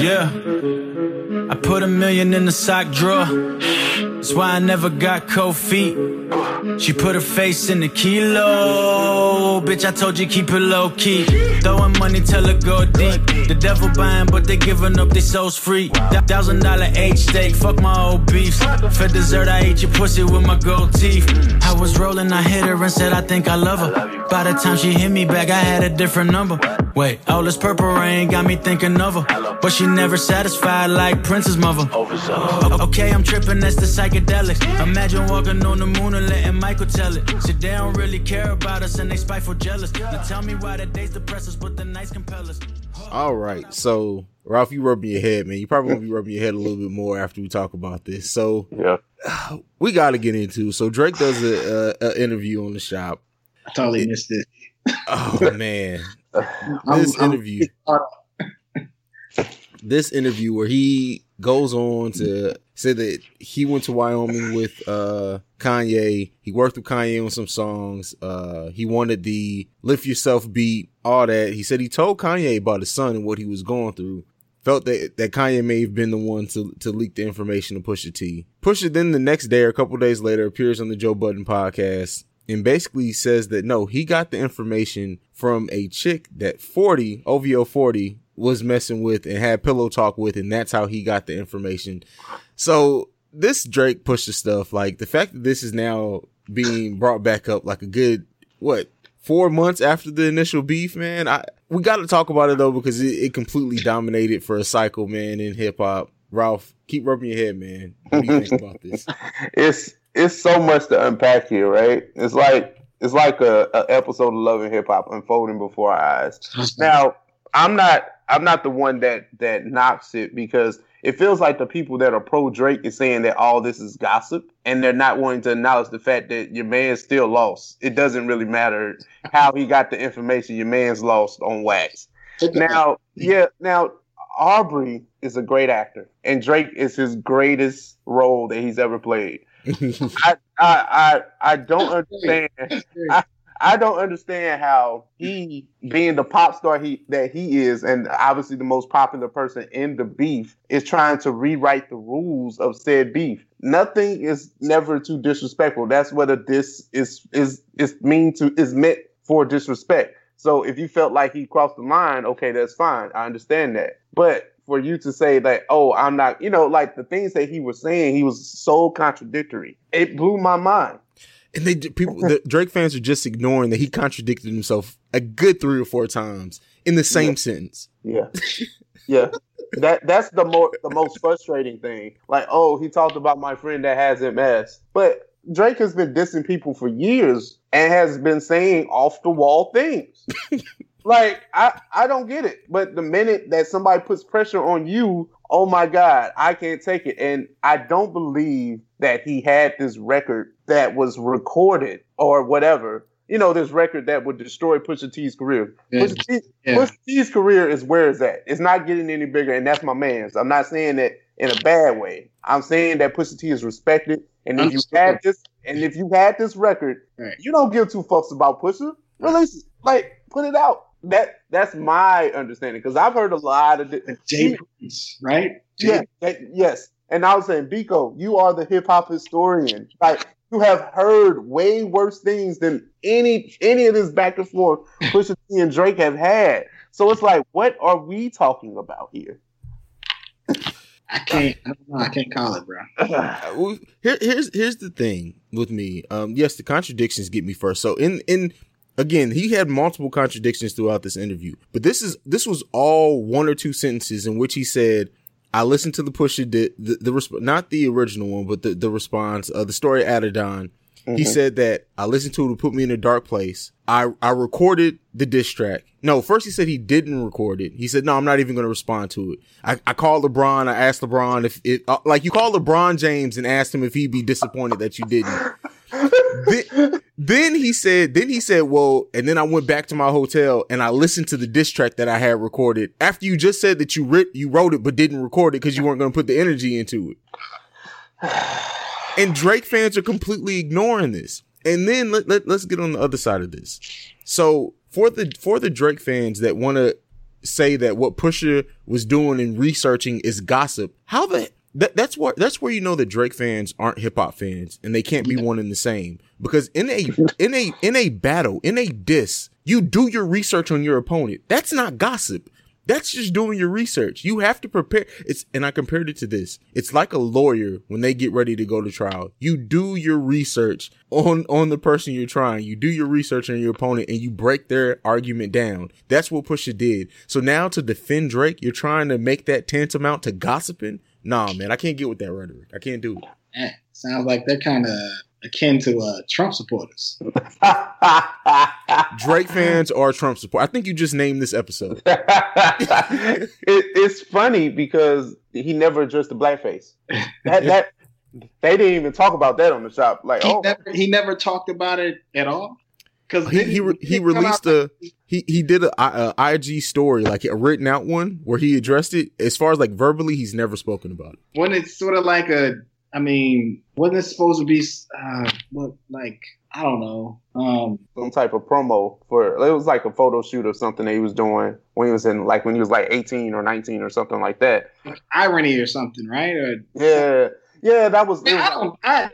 Yeah. I put a million in the sock drawer. That's why I never got cold feet. She put her face in the kilo. Bitch, I told you keep it low key. Throwing money, tell her go deep. The devil buying, but they giving up their souls free. Thousand dollar H steak, fuck my old beefs. For dessert, I ate your pussy with my gold teeth. I was rolling, I hit her and said I think I love her. By the time she hit me back, I had a different number. Wait, all this purple rain got me thinking of her. But she never satisfied like Prince's mother. Okay, I'm tripping, that's the psychedelics. Imagine walking on the moon and letting Michael tell it. Shit, they don't really care about us and they spiteful jealous. Now tell me why the days depress us, but the nights compel us. All right. So, Ralph, you rubbing your head, man. You probably gonna be rubbing your head a little bit more after we talk about this. So, Yeah. we got to get into. So, Drake does a, a, a interview on the shop. I totally missed it. Oh man, I'm- this I'm- interview, this interview where he goes on to say that he went to Wyoming with uh Kanye. He worked with Kanye on some songs. Uh, he wanted the "Lift Yourself" beat, all that. He said he told Kanye about his son and what he was going through. Felt that that Kanye may have been the one to to leak the information to Pusha T. Pusha then the next day or a couple days later appears on the Joe Budden podcast and basically says that no, he got the information from a chick that 40 OVO 40 was messing with and had pillow talk with, and that's how he got the information. So this Drake Pusha stuff, like the fact that this is now being brought back up like a good what four months after the initial beef, man. I we got to talk about it though because it, it completely dominated for a cycle, man, in hip hop. Ralph, keep rubbing your head, man. What do you think about this? It's it's so much to unpack here, right? It's like it's like a, a episode of Love and Hip Hop unfolding before our eyes. Now, I'm not I'm not the one that that knocks it because it feels like the people that are pro Drake is saying that all this is gossip and they're not wanting to acknowledge the fact that your man's still lost. It doesn't really matter how he got the information. Your man's lost on wax. Now, yeah, now Aubrey is a great actor, and Drake is his greatest role that he's ever played. I, I I I don't understand. I, I don't understand how he, being the pop star he that he is, and obviously the most popular person in the beef, is trying to rewrite the rules of said beef. Nothing is never too disrespectful. That's what a diss is is is mean to is meant for disrespect. So if you felt like he crossed the line, okay, that's fine. I understand that. But for you to say that, oh, I'm not, you know, like the things that he was saying, he was so contradictory. It blew my mind. And they people, the Drake fans are just ignoring that he contradicted himself a good three or four times in the same Yeah. sentence. Yeah, yeah. That that's the more the most frustrating thing. Like, oh, he talked about my friend that has MS, but Drake has been dissing people for years and has been saying off the wall things. like, I I don't get it. But the minute that somebody puts pressure on you, oh my God, I can't take it. And I don't believe that he had this record that was recorded or whatever. You know, this record that would destroy Pusha T's career. Yeah. Pusha, T, Yeah. Pusha T's career is where it's at. It's not getting any bigger, and that's my man's. I'm not saying that in a bad way. I'm saying that Pusha T is respected, and if you had this, and if you had this record, Right. you don't give two fucks about Pusha. Release it, like put it out. That that's my understanding because I've heard a lot of. Di- Jay Prince, right? Jay yeah, that- yes. And I was saying, Biko, you are the hip hop historian. Like you have heard way worse things than any any of this back and forth Pusha T and Drake have had. So it's like, what are we talking about here? I can't. I don't know. I can't call it, bro. Well, here, here's here's the thing with me. Um, yes, the contradictions get me first. So in in again, he had multiple contradictions throughout this interview, but this is this was all one or two sentences in which he said, "I listened to the Pusha the the, the resp- not the original one, but the the response of the story of Adidon." He Mhm. said that I listened to it to put me in a dark place. I I recorded the diss track. No, first he said he didn't record it. He said no, I'm not even going to respond to it. I, I called LeBron. I asked LeBron if it uh, like you called LeBron James and asked him if he'd be disappointed that you didn't. Then, then he said, then he said, well, and then I went back to my hotel and I listened to the diss track that I had recorded after you just said that you writ, you wrote it but didn't record it because you weren't going to put the energy into it. And Drake fans are completely ignoring this. And then let, let, let's get on the other side of this. So for the for the Drake fans that want to say that what Pusha was doing and researching is gossip, how the that, that's where that's where you know that Drake fans aren't hip hop fans and they can't be one and the same. Because in a in a in a battle, in a diss, you do your research on your opponent. That's not gossip. That's just doing your research. You have to prepare. It's and I compared it to this. It's like a lawyer when they get ready to go to trial. You do your research on on the person you're trying. You do your research on your opponent and you break their argument down. That's what Pusha did. So now to defend Drake, you're trying to make that tantamount to gossiping. Nah, man, I can't get with that rhetoric. I can't do it. Eh, sounds like they're kind of akin to uh, Trump supporters. Drake fans are Trump support. I think you just named this episode. it, it's funny because he never addressed the blackface. That that they didn't even talk about that on the shop. Like, He, oh, never, he never talked about it at all. Because he he, re- he released a he he did a, a IG story like a written out one where he addressed it. As far as like verbally, he's never spoken about it. when it's sort of like a, I mean, wasn't it supposed to be, uh, what, like, I don't know. Um, some type of promo for it was like a photo shoot or something that he was doing when he was in like when he was like 18 or 19 or something like that. irony or something, right? Or Yeah, yeah, that was. Man, I don't. I,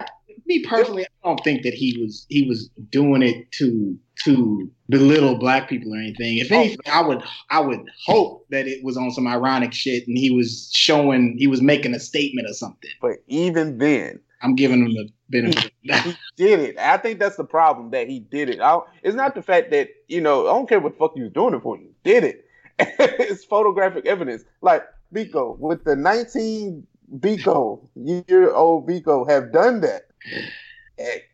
me personally, I don't think that he was he was doing it to to belittle black people or anything. If oh. anything, I would I would hope that it was on some ironic shit and he was showing he was making a statement or something. But even then, I'm giving him the benefit. he did it. I think that's the problem that he did it. I, it's not the fact that you know I don't care what the fuck he was doing it for. He did it. it's photographic evidence. Like Biko with the 19 Biko year old Biko have done that. It,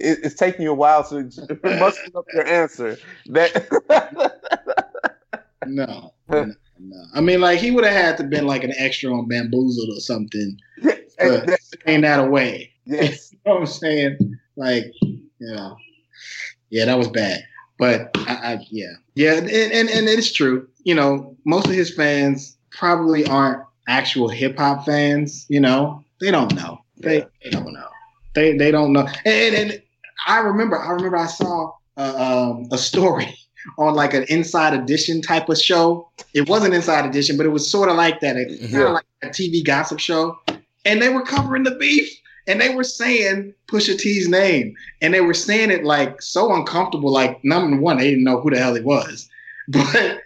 it's taking you a while to muster up your answer. That no, no, no. I mean, like he would have had to been like an extra on Bamboozled or something. Ain't that away? Yes. you know what I'm saying? Like, you know, yeah, that was bad. But I, I yeah, yeah, and, and and it's true. You know, most of his fans probably aren't actual hip hop fans. You know, they don't know. They, they don't know. They they don't know. And, and I remember, I remember, I saw uh, um, a story on like an Inside Edition type of show. It wasn't Inside Edition, but it was sort of like that. It kind of like a TV gossip show, and they were covering the beef. And they were saying Pusha T's name, and they were saying it like so uncomfortable. Like number one, they didn't know who the hell he was, but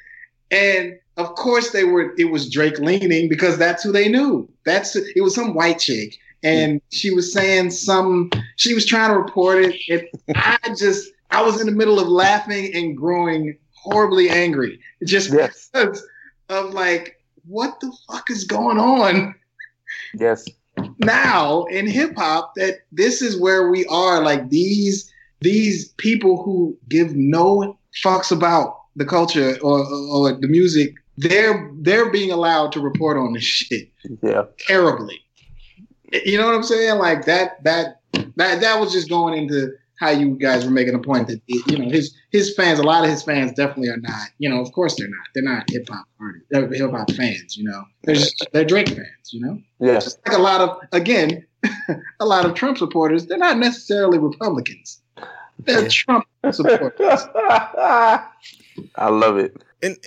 and of course they were. It was Drake leaning because that's who they knew. That's it was some white chick, and she was saying some. She was trying to report it. it I just I was in the middle of laughing and growing horribly angry, just yes. because of like what the fuck is going on. Yes. Now in hip hop, that this is where we are. Like these these people who give no fucks about the culture or, or the music, they're they're being allowed to report on this shit. Yeah. Terribly. You know what I'm saying? Like that that that that was just going into how you guys were making a point that you know his his fans, a lot of his fans definitely are not. You know, of course they're not. They're not hip hop artists. They're hip hop fans. You know, they're just, they're Drake fans. You know, yes. Just like a lot of again, a lot of Trump supporters. They're not necessarily Republicans. They're Trump supporters. I love it. And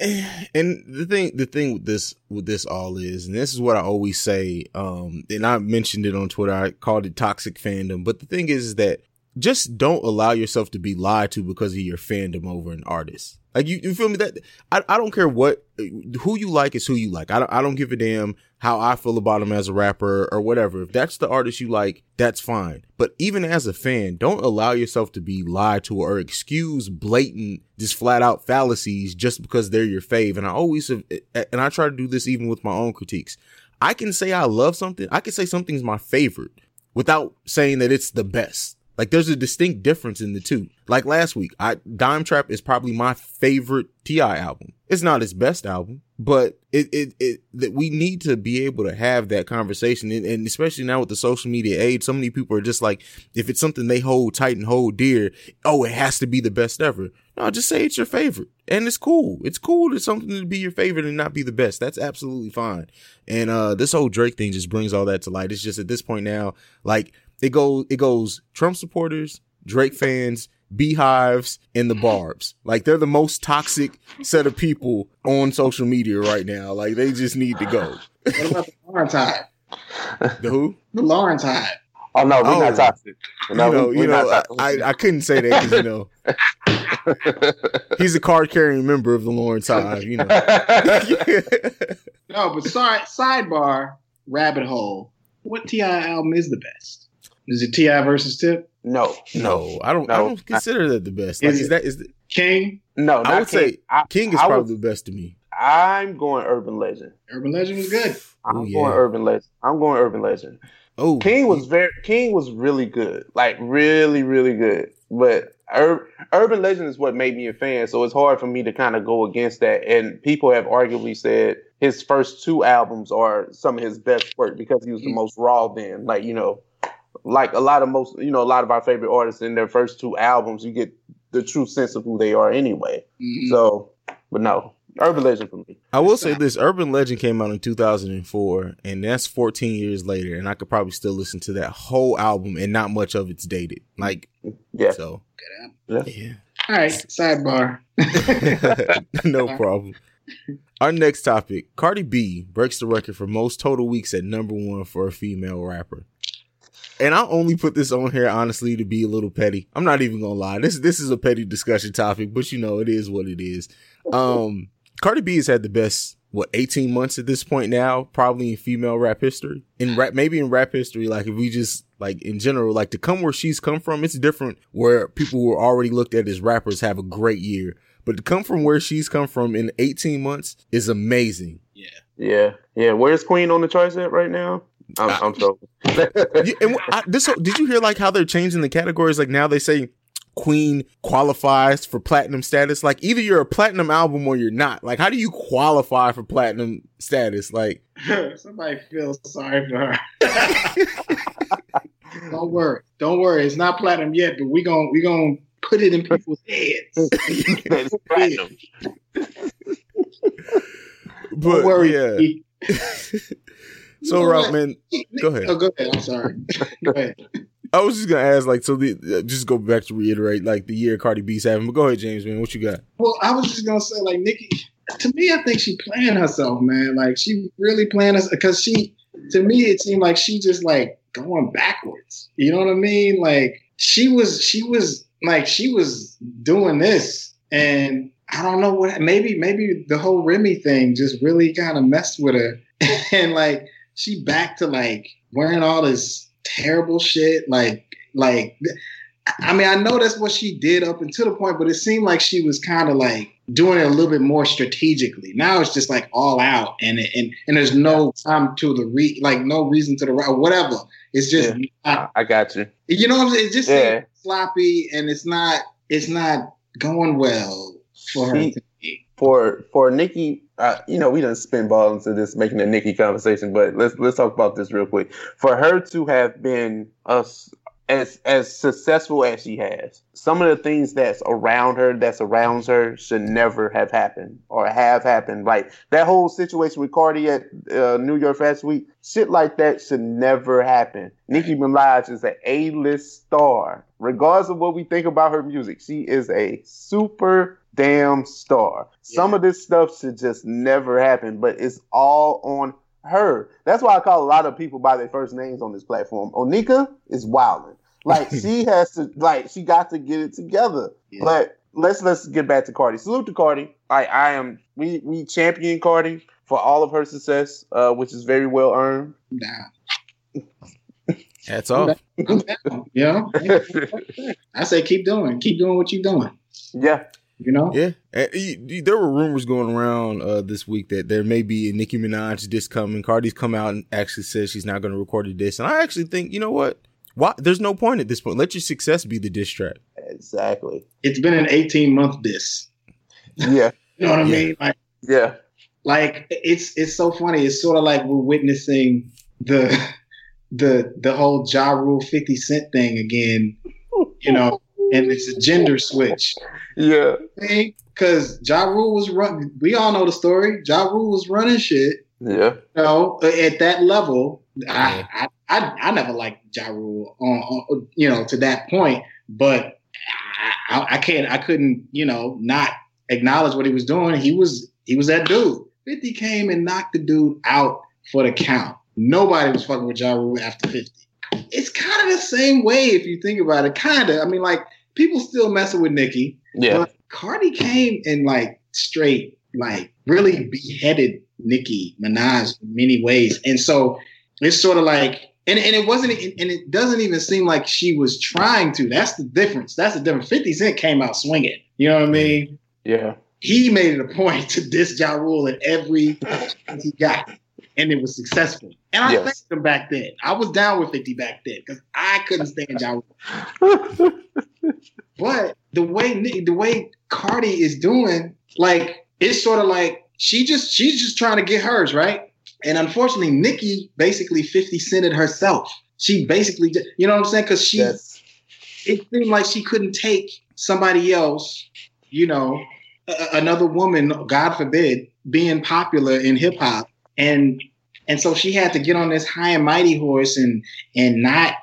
and the thing the thing with this with this all is, and this is what I always say, um, and I mentioned it on Twitter. I called it toxic fandom. But the thing is, is that just don't allow yourself to be lied to because of your fandom over an artist. Like you, you feel me? That I, I don't care what who you like is who you like. I don't I don't give a damn how I feel about him as a rapper or whatever. If that's the artist you like, that's fine. But even as a fan, don't allow yourself to be lied to or excuse blatant, just flat out fallacies just because they're your fave. And I always have, and I try to do this even with my own critiques. I can say I love something. I can say something's my favorite without saying that it's the best. Like there's a distinct difference in the two. Like last week, I Dime Trap is probably my favorite T.I. album. It's not his best album, but it it it that we need to be able to have that conversation, and, and, especially now with the social media age, so many people are just like, if it's something they hold tight and hold dear, oh, it has to be the best ever. No, just say it's your favorite, and it's cool. It's cool to something to be your favorite and not be the best. That's absolutely fine. And uh this whole Drake thing just brings all that to light. It's just at this point now, like it goes it goes Trump supporters, Drake fans, beehives, and the barbs. Like they're the most toxic set of people on social media right now. Like they just need to go. What about the Lawrence Hive? The who? The Lawrence Hive. Oh no, we're Oh. not toxic. No, you know, we- you know, not I. I couldn't say that because you know he's a card carrying member of the Lawrence Hive. You know, No, but sorry, sidebar, rabbit hole. What T.I. album is the best? Is it T.I. versus T.I.P.? no, no, I don't. I don't consider that the best. Like, Is is that is the, King? no. I not would say King. I, King is I probably would- the best to me. I'm going Urban Legend. Urban Legend was good. I'm Ooh, going yeah. Urban Legend. I'm going Urban Legend. Oh, King was very King was really good, like really, really good. But Ur- Urban Legend is what made me a fan, so it's hard for me to kind of go against that. And people have arguably said his first two albums are some of his best work because he was the most raw. Then, like you know, like a lot of most, you know, a lot of our favorite artists in their first two albums, you get the true sense of who they are anyway. Mhm. So, but no, Urban Legend for me. I will say this: Urban Legend came out in 2004, and that's 14 years later, and I could probably still listen to that whole album, and not much of it's dated. Like, Yeah. so Yeah. yeah. All right, sidebar. no problem. Our next topic Cardi B breaks the record for most total weeks at number one for a female rapper. And I only put this on here honestly to be a little petty. I'm not even gonna lie. This this is a petty discussion topic, but you know it is what it is. Um Cardi B has had the best what 18 months at this point now, probably in female rap history. In rap maybe in rap history, like if we just like in general, like to come where she's come from, it's different where people who are already looked at as rappers have a great year. But to come from where she's come from in 18 months is amazing. Yeah. Yeah. Yeah. Where's Queen on the charts at right now? I'm, I'm joking. Yeah, and I, this did you hear like how they're changing the categories? Like now they say Queen qualifies for platinum status. Like either you're a platinum album or you're not. Like how do you qualify for platinum status? Like somebody feels sorry for her. Don't worry. Don't worry. It's not platinum yet, but we going we gonna put it in people's heads. platinum. but Don't worry. yeah. So Rob, man, go ahead. Oh, go ahead. I'm sorry. go ahead. I was just gonna ask, like, so the uh, just go back to reiterate, like, the year Cardi B's having. But go ahead, James, man, what you got? Well, I was just gonna say, like Nicki. To me, I think she playing herself, man. Like she really playing us because she. To me, it seemed like she just like going backwards. You know what I mean? Like she was, she was like she was doing this, and I don't know what. Maybe, maybe the whole Remy thing just really kind of messed with her, and like she back to like wearing all this terrible shit. Like, like I mean, I know that's what she did up until the point, but it seemed like she was kind of like doing it a little bit more strategically. Now it's just like all out, and and and there's no time to the re like no reason to the right whatever. It's just Yeah. not, I got you. you know what I'm saying. It just Yeah. sloppy, and it's not it's not going well for her. She- for for Nicki, uh, you know, we done spin ball into this making a Nicki conversation, but let's let's talk about this real quick. For her to have been us as as successful as she has, some of the things that's around her, that surrounds her, should never have happened or have happened. Like that whole situation with Cardi at uh, New York Fashion Week, shit like that should never happen. Nicki Minaj is an A-list star, regardless of what we think about her music. She is a super damn star. Some of this stuff should just never happen, but it's all on her. That's why I call a lot of people by their first names on this platform. Onika is wilding. Like she has to like she got to get it together. But let's let's get back to Cardi. Salute to Cardi. I I am we we champion Cardi for all of her success, uh, which is very well earned. Nah. Hats off. I'm down, you know, I say keep doing, keep doing what you're doing. Yeah. You know, Yeah, and you- you- there were rumors going around uh, this week that there may be a Nicki Minaj disc coming. Cardi's come out and actually says she's not going to record a disc, and I actually think you know what? Why? There's no point at this point. Let your success be the diss track. Exactly. it's been an 18 month diss. Yeah. You know what I Yeah. mean? Like, Yeah. like it's it's so funny. It's sort of like we're witnessing the the the whole Ja Rule 50 Cent thing again. You know, and it's a gender switch. Yeah. Because Ja Rule was running. We all know the story. Ja Rule was running shit. Yeah. You uh, know, at that level, I, I I I never liked Ja Rule on, on you know to that point, but I, I, I can't I couldn't you know not acknowledge what he was doing. He was he was that dude. Fifty came and knocked the dude out for the count. Nobody was fucking with Ja Rule after fifty. It's kind of the same way if you think about it. Kind of. I mean, like people still messing with Nicki. Yeah. But Cardi came and like straight, like really beheaded Nicki Minaj in many ways. And so it's sort of like, and, and it wasn't, and it doesn't even seem like she was trying to. That's the difference. That's the difference. 50 Cent came out swinging. You know what I mean? Yeah. He made it a point to diss Ja Rule at every he got. And it was successful. And I Yes. thanked him back then. I was down with 50 back then because I couldn't stand Rule. But the way the way Cardi is doing, like it's sort of like she just she's just trying to get hers right. And unfortunately, Nicki basically fifty cented herself. She basically, you know what I'm saying? Because she, Yes. it seemed like she couldn't take somebody else, you know, a- another woman, God forbid, being popular in hip hop, and and so she had to get on this high and mighty horse and and not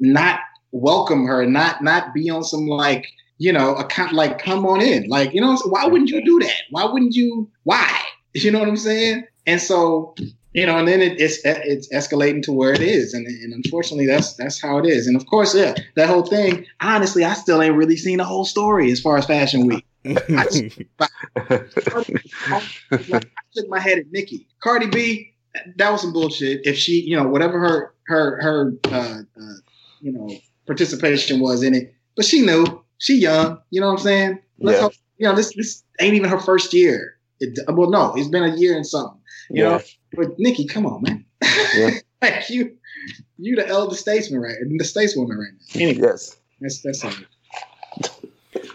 not welcome her, not not be on some like you know a kind like come on in, like you know why wouldn't you do that? Why wouldn't you? Why? You know what I'm saying? And so you know, and then it, it's it's escalating to where it is, and and unfortunately that's that's how it is. And of course, yeah, that whole thing. Honestly, I still ain't really seen the whole story as far as Fashion Week. I, just- I shook my head at Nicki. Cardi B, that was some bullshit. If she, you know, whatever her her her uh, uh, you know participation was in it. But she knew she young. You know what I'm saying? Let's Yeah. hope, you know this this ain't even her first year. It, well, no, it's been a year and something. You Yeah. know, but Nicki, come on, man. Yeah. like you, you the elder statesman, right? The stateswoman right now. Anyway, Yes. that's that's all.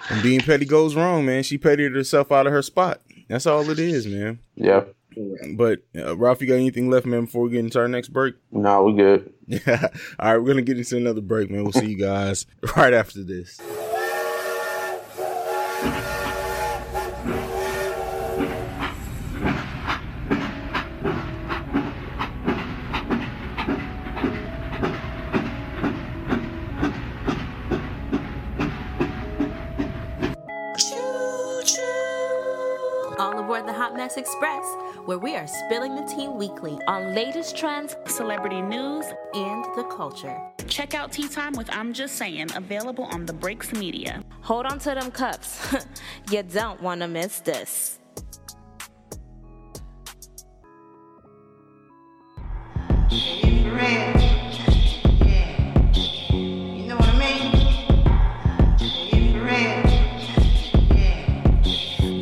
When being petty goes wrong, man, she pettied herself out of her spot. That's all it is, man. Yeah. But uh, Ralph, you got anything left, man, before we get into our next break? No, we're good. Yeah. All right, we're gonna get into another break, man. We'll see you guys right after this. Express, where we are spilling the tea weekly on latest trends, celebrity news, and the culture. Check out Tea Time with I'm Just Saying, available on the Breaks Media. Hold on to them cups. you don't want to miss this. You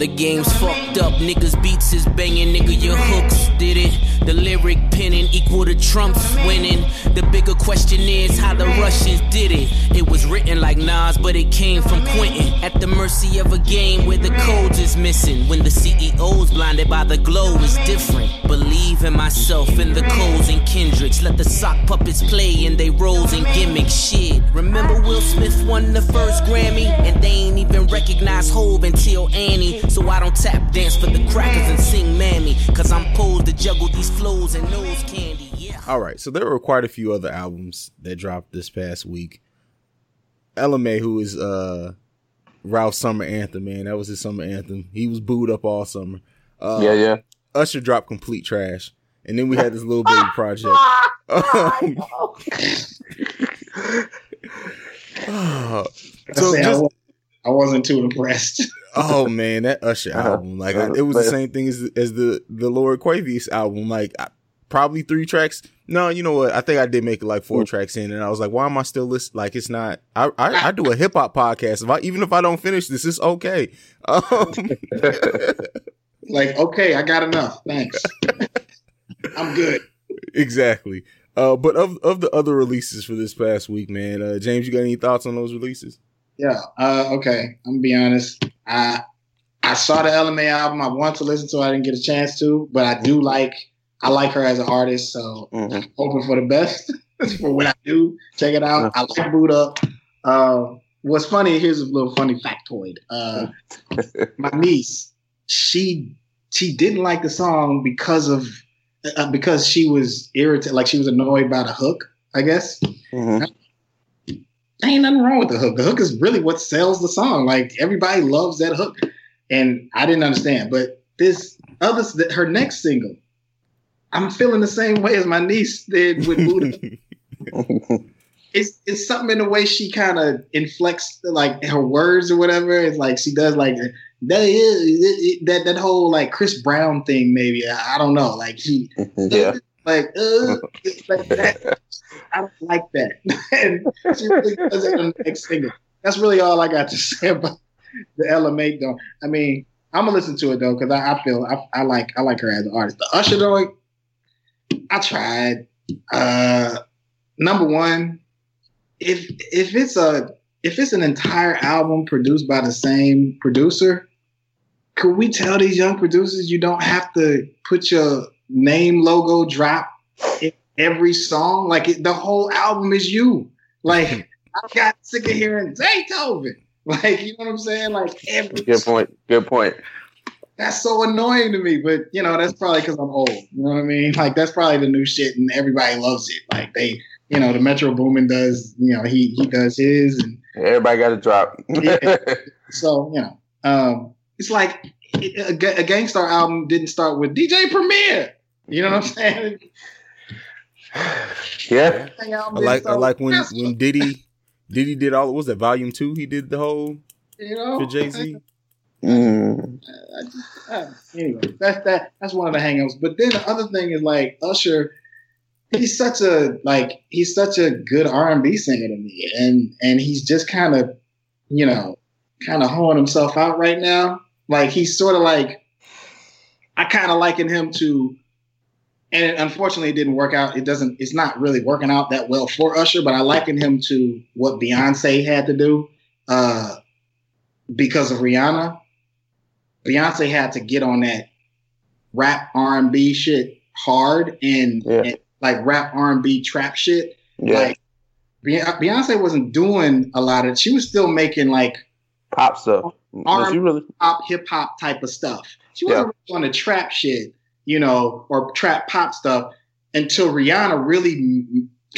The game's fucked up, niggas beats is banging, nigga your hooks did it. The lyric penning equal to Trump's winning. The bigger question is how the Russians did it. It was written like Nas, but it came from Quentin. At the mercy of a game where the codes is missing. When the CEO's blinded by the glow is different. Believe in myself and the Coles and Kendricks. Let the sock puppets play in they roles and gimmicks. Shit. Remember Will Smith won the first Grammy? And they ain't even recognize Hov until Annie. So I don't tap dance for the crackers and sing Mammy. Cause I'm posed to juggle these flows and nose candy. Yeah. All right, so there were quite a few other albums that dropped this past week. Ella Mai, who is uh Ralph's summer anthem, man, that was his summer anthem. He was booed up all summer. Uh, Yeah, yeah. Usher dropped complete trash, and then we had this little baby project. Um, I, so say I, just- wa- I wasn't too impressed. oh man, that Usher Uh-huh. album, like I, it was the same thing as as the the Lord Quavious album. Like I, probably three tracks. No, you know what? I think I did make it like four tracks in, and I was like, why am I still listening? Like it's not. I I, I do a hip hop podcast. If I even if I don't finish this, it's okay. Um, like, okay, I got enough. Thanks. I'm good. exactly. Uh, but of of the other releases for this past week, man, uh, James, you got any thoughts on those releases? Yeah. Uh, okay. I'm gonna be honest. I I saw the Ella Mai album. I want to listen to. it. I didn't get a chance to, but I do like. I like her as an artist, so I'm hoping for the best for when I do check it out. I like Boo'd Up. Uh, what's funny? Here's a little funny factoid. Uh, my niece, she she didn't like the song because of uh, because she was irritated, like she was annoyed by the hook. I guess. Ain't nothing wrong with the hook. The hook is really what sells the song. Like everybody loves that hook, and I didn't understand. But this other, her next single, I'm feeling the same way as my niece did with Boo'd Up. it's it's something in the way she kind of inflects like her words or whatever. It's like she does like that that that whole like Chris Brown thing. Maybe I, I don't know. Like she Yeah. like uh, like that. I don't like that. and she really does it on the next single. That's really all I got to say about the Ella Mai though. I mean, I'm gonna listen to it though because I, I feel I, I like I like her as an artist. The Usher though, I tried. Uh, number one, if if it's a if it's an entire album produced by the same producer, could we tell these young producers you don't have to put your name logo drop every song? Like it, the whole album is you. Like I got sick of hearing Zaytoven. Like you know what I'm saying? Like every Good point. Good point. that's so annoying to me. But you know, that's probably because I'm old. You know what I mean? Like that's probably the new shit, and everybody loves it. Like they, you know, the Metro Boomin does. You know, he he does his, and Everybody got a drop. so you know, um, it's like a, a Gang Starr album didn't start with DJ Premier. You know what I'm saying? yeah. I like I like when when Diddy Diddy did all was that volume two? He did the whole You know, for Jay Z. Mm. I just, uh, anyway, that's that. That's one of the hangups. But then the other thing is like Usher. he's such a like he's such a good R and B singer to me, and and he's just kind of you know kind of hoeing himself out right now. Like he's sort of like I kind of liken him to, and it, unfortunately it didn't work out. It doesn't. It's not really working out that well for Usher, but I liken him to what Beyonce had to do uh, because of Rihanna. Beyonce had to get on that rap R and B shit hard and, Yeah. and like rap R and B trap shit. Yeah. Like Beyonce wasn't doing a lot of. She was still making like pop stuff. R really pop, hip hop type of stuff. She wasn't really on the trap shit, you know, or trap pop stuff until Rihanna really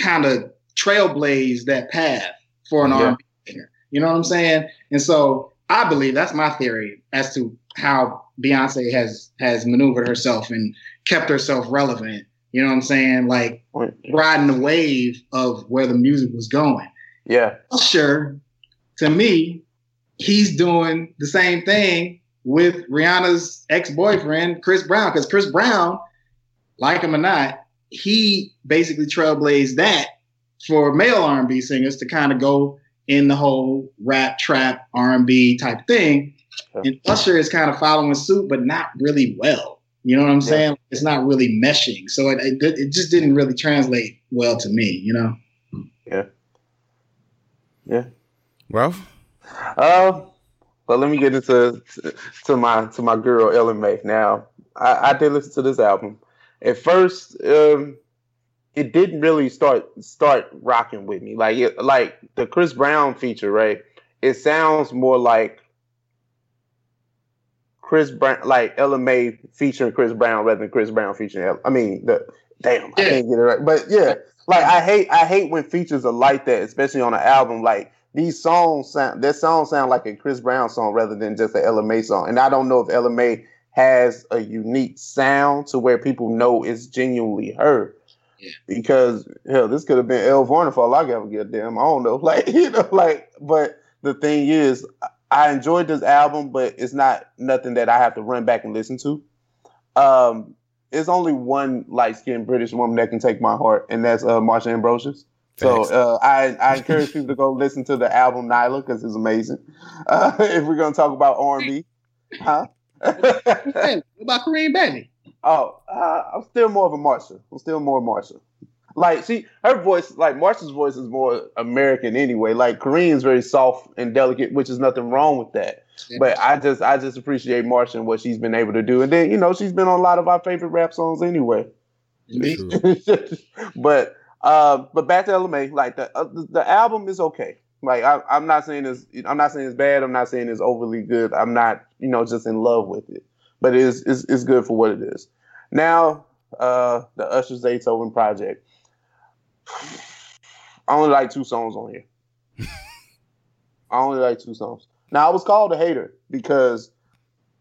kind of trailblazed that path for an Yeah. R&B singer. You know what I'm saying? And so I believe that's my theory as to how Beyonce has has maneuvered herself and kept herself relevant. You know what I'm saying? Like riding the wave of where the music was going. Yeah. Usher, to me, he's doing the same thing with Rihanna's ex-boyfriend, Chris Brown. Because Chris Brown, like him or not, he basically trailblazed that for male R&B singers to kind of go in the whole rap, trap, R&B type thing. And Usher is kind of following suit, but not really well. You know what I'm saying? It's not really meshing. So it, it, it just didn't really translate well to me, you know? Yeah. Yeah. Ralph? Um, but let me get into to, to my to my girl Ella Mai. Now, I, I did listen to this album. At first, um, it didn't really start start rocking with me. Like it, like the Chris Brown feature, right? It sounds more like Chris Brown, like Ella Mai featuring Chris Brown rather than Chris Brown featuring. Ella. I mean, the damn, I can't get it right. But yeah, like I hate I hate when features are like that, especially on an album. Like these songs sound, their songs sound like a Chris Brown song rather than just an Ella Mai song. And I don't know if Ella Mai has a unique sound to where people know it's genuinely her. Yeah. Because hell, this could have been Elle Varner for all I ever get damn. I don't know. Like, you know, like, but the thing is, I enjoyed this album, but it's not nothing that I have to run back and listen to. Um, it's only one light skinned British woman that can take my heart, and that's uh, Marsha Ambrosius. So uh, I, I encourage people to go listen to the album Nyla because it's amazing. Uh, if we're gonna talk about R&B, huh? What about Corinne Bailey? Oh, uh, I'm still more of a Marsha. I'm still more Marsha. Like she, her voice, like Marsha's voice is more American anyway. Like Corinne's very soft and delicate, which is nothing wrong with that. But I just, I just appreciate Marsha and what she's been able to do. And then, you know, she's been on a lot of our favorite rap songs anyway. but, uh, but back to Ella Mai, like the uh, the- album is okay. Like I, I'm not saying it's, I'm not saying it's bad. I'm not saying it's overly good. I'm not, you know, just in love with it. But it is, it's, it's good for what it is. Now, uh, the Usher Zaytoven project. I only like two songs on here. I only like two songs. Now I was called a hater because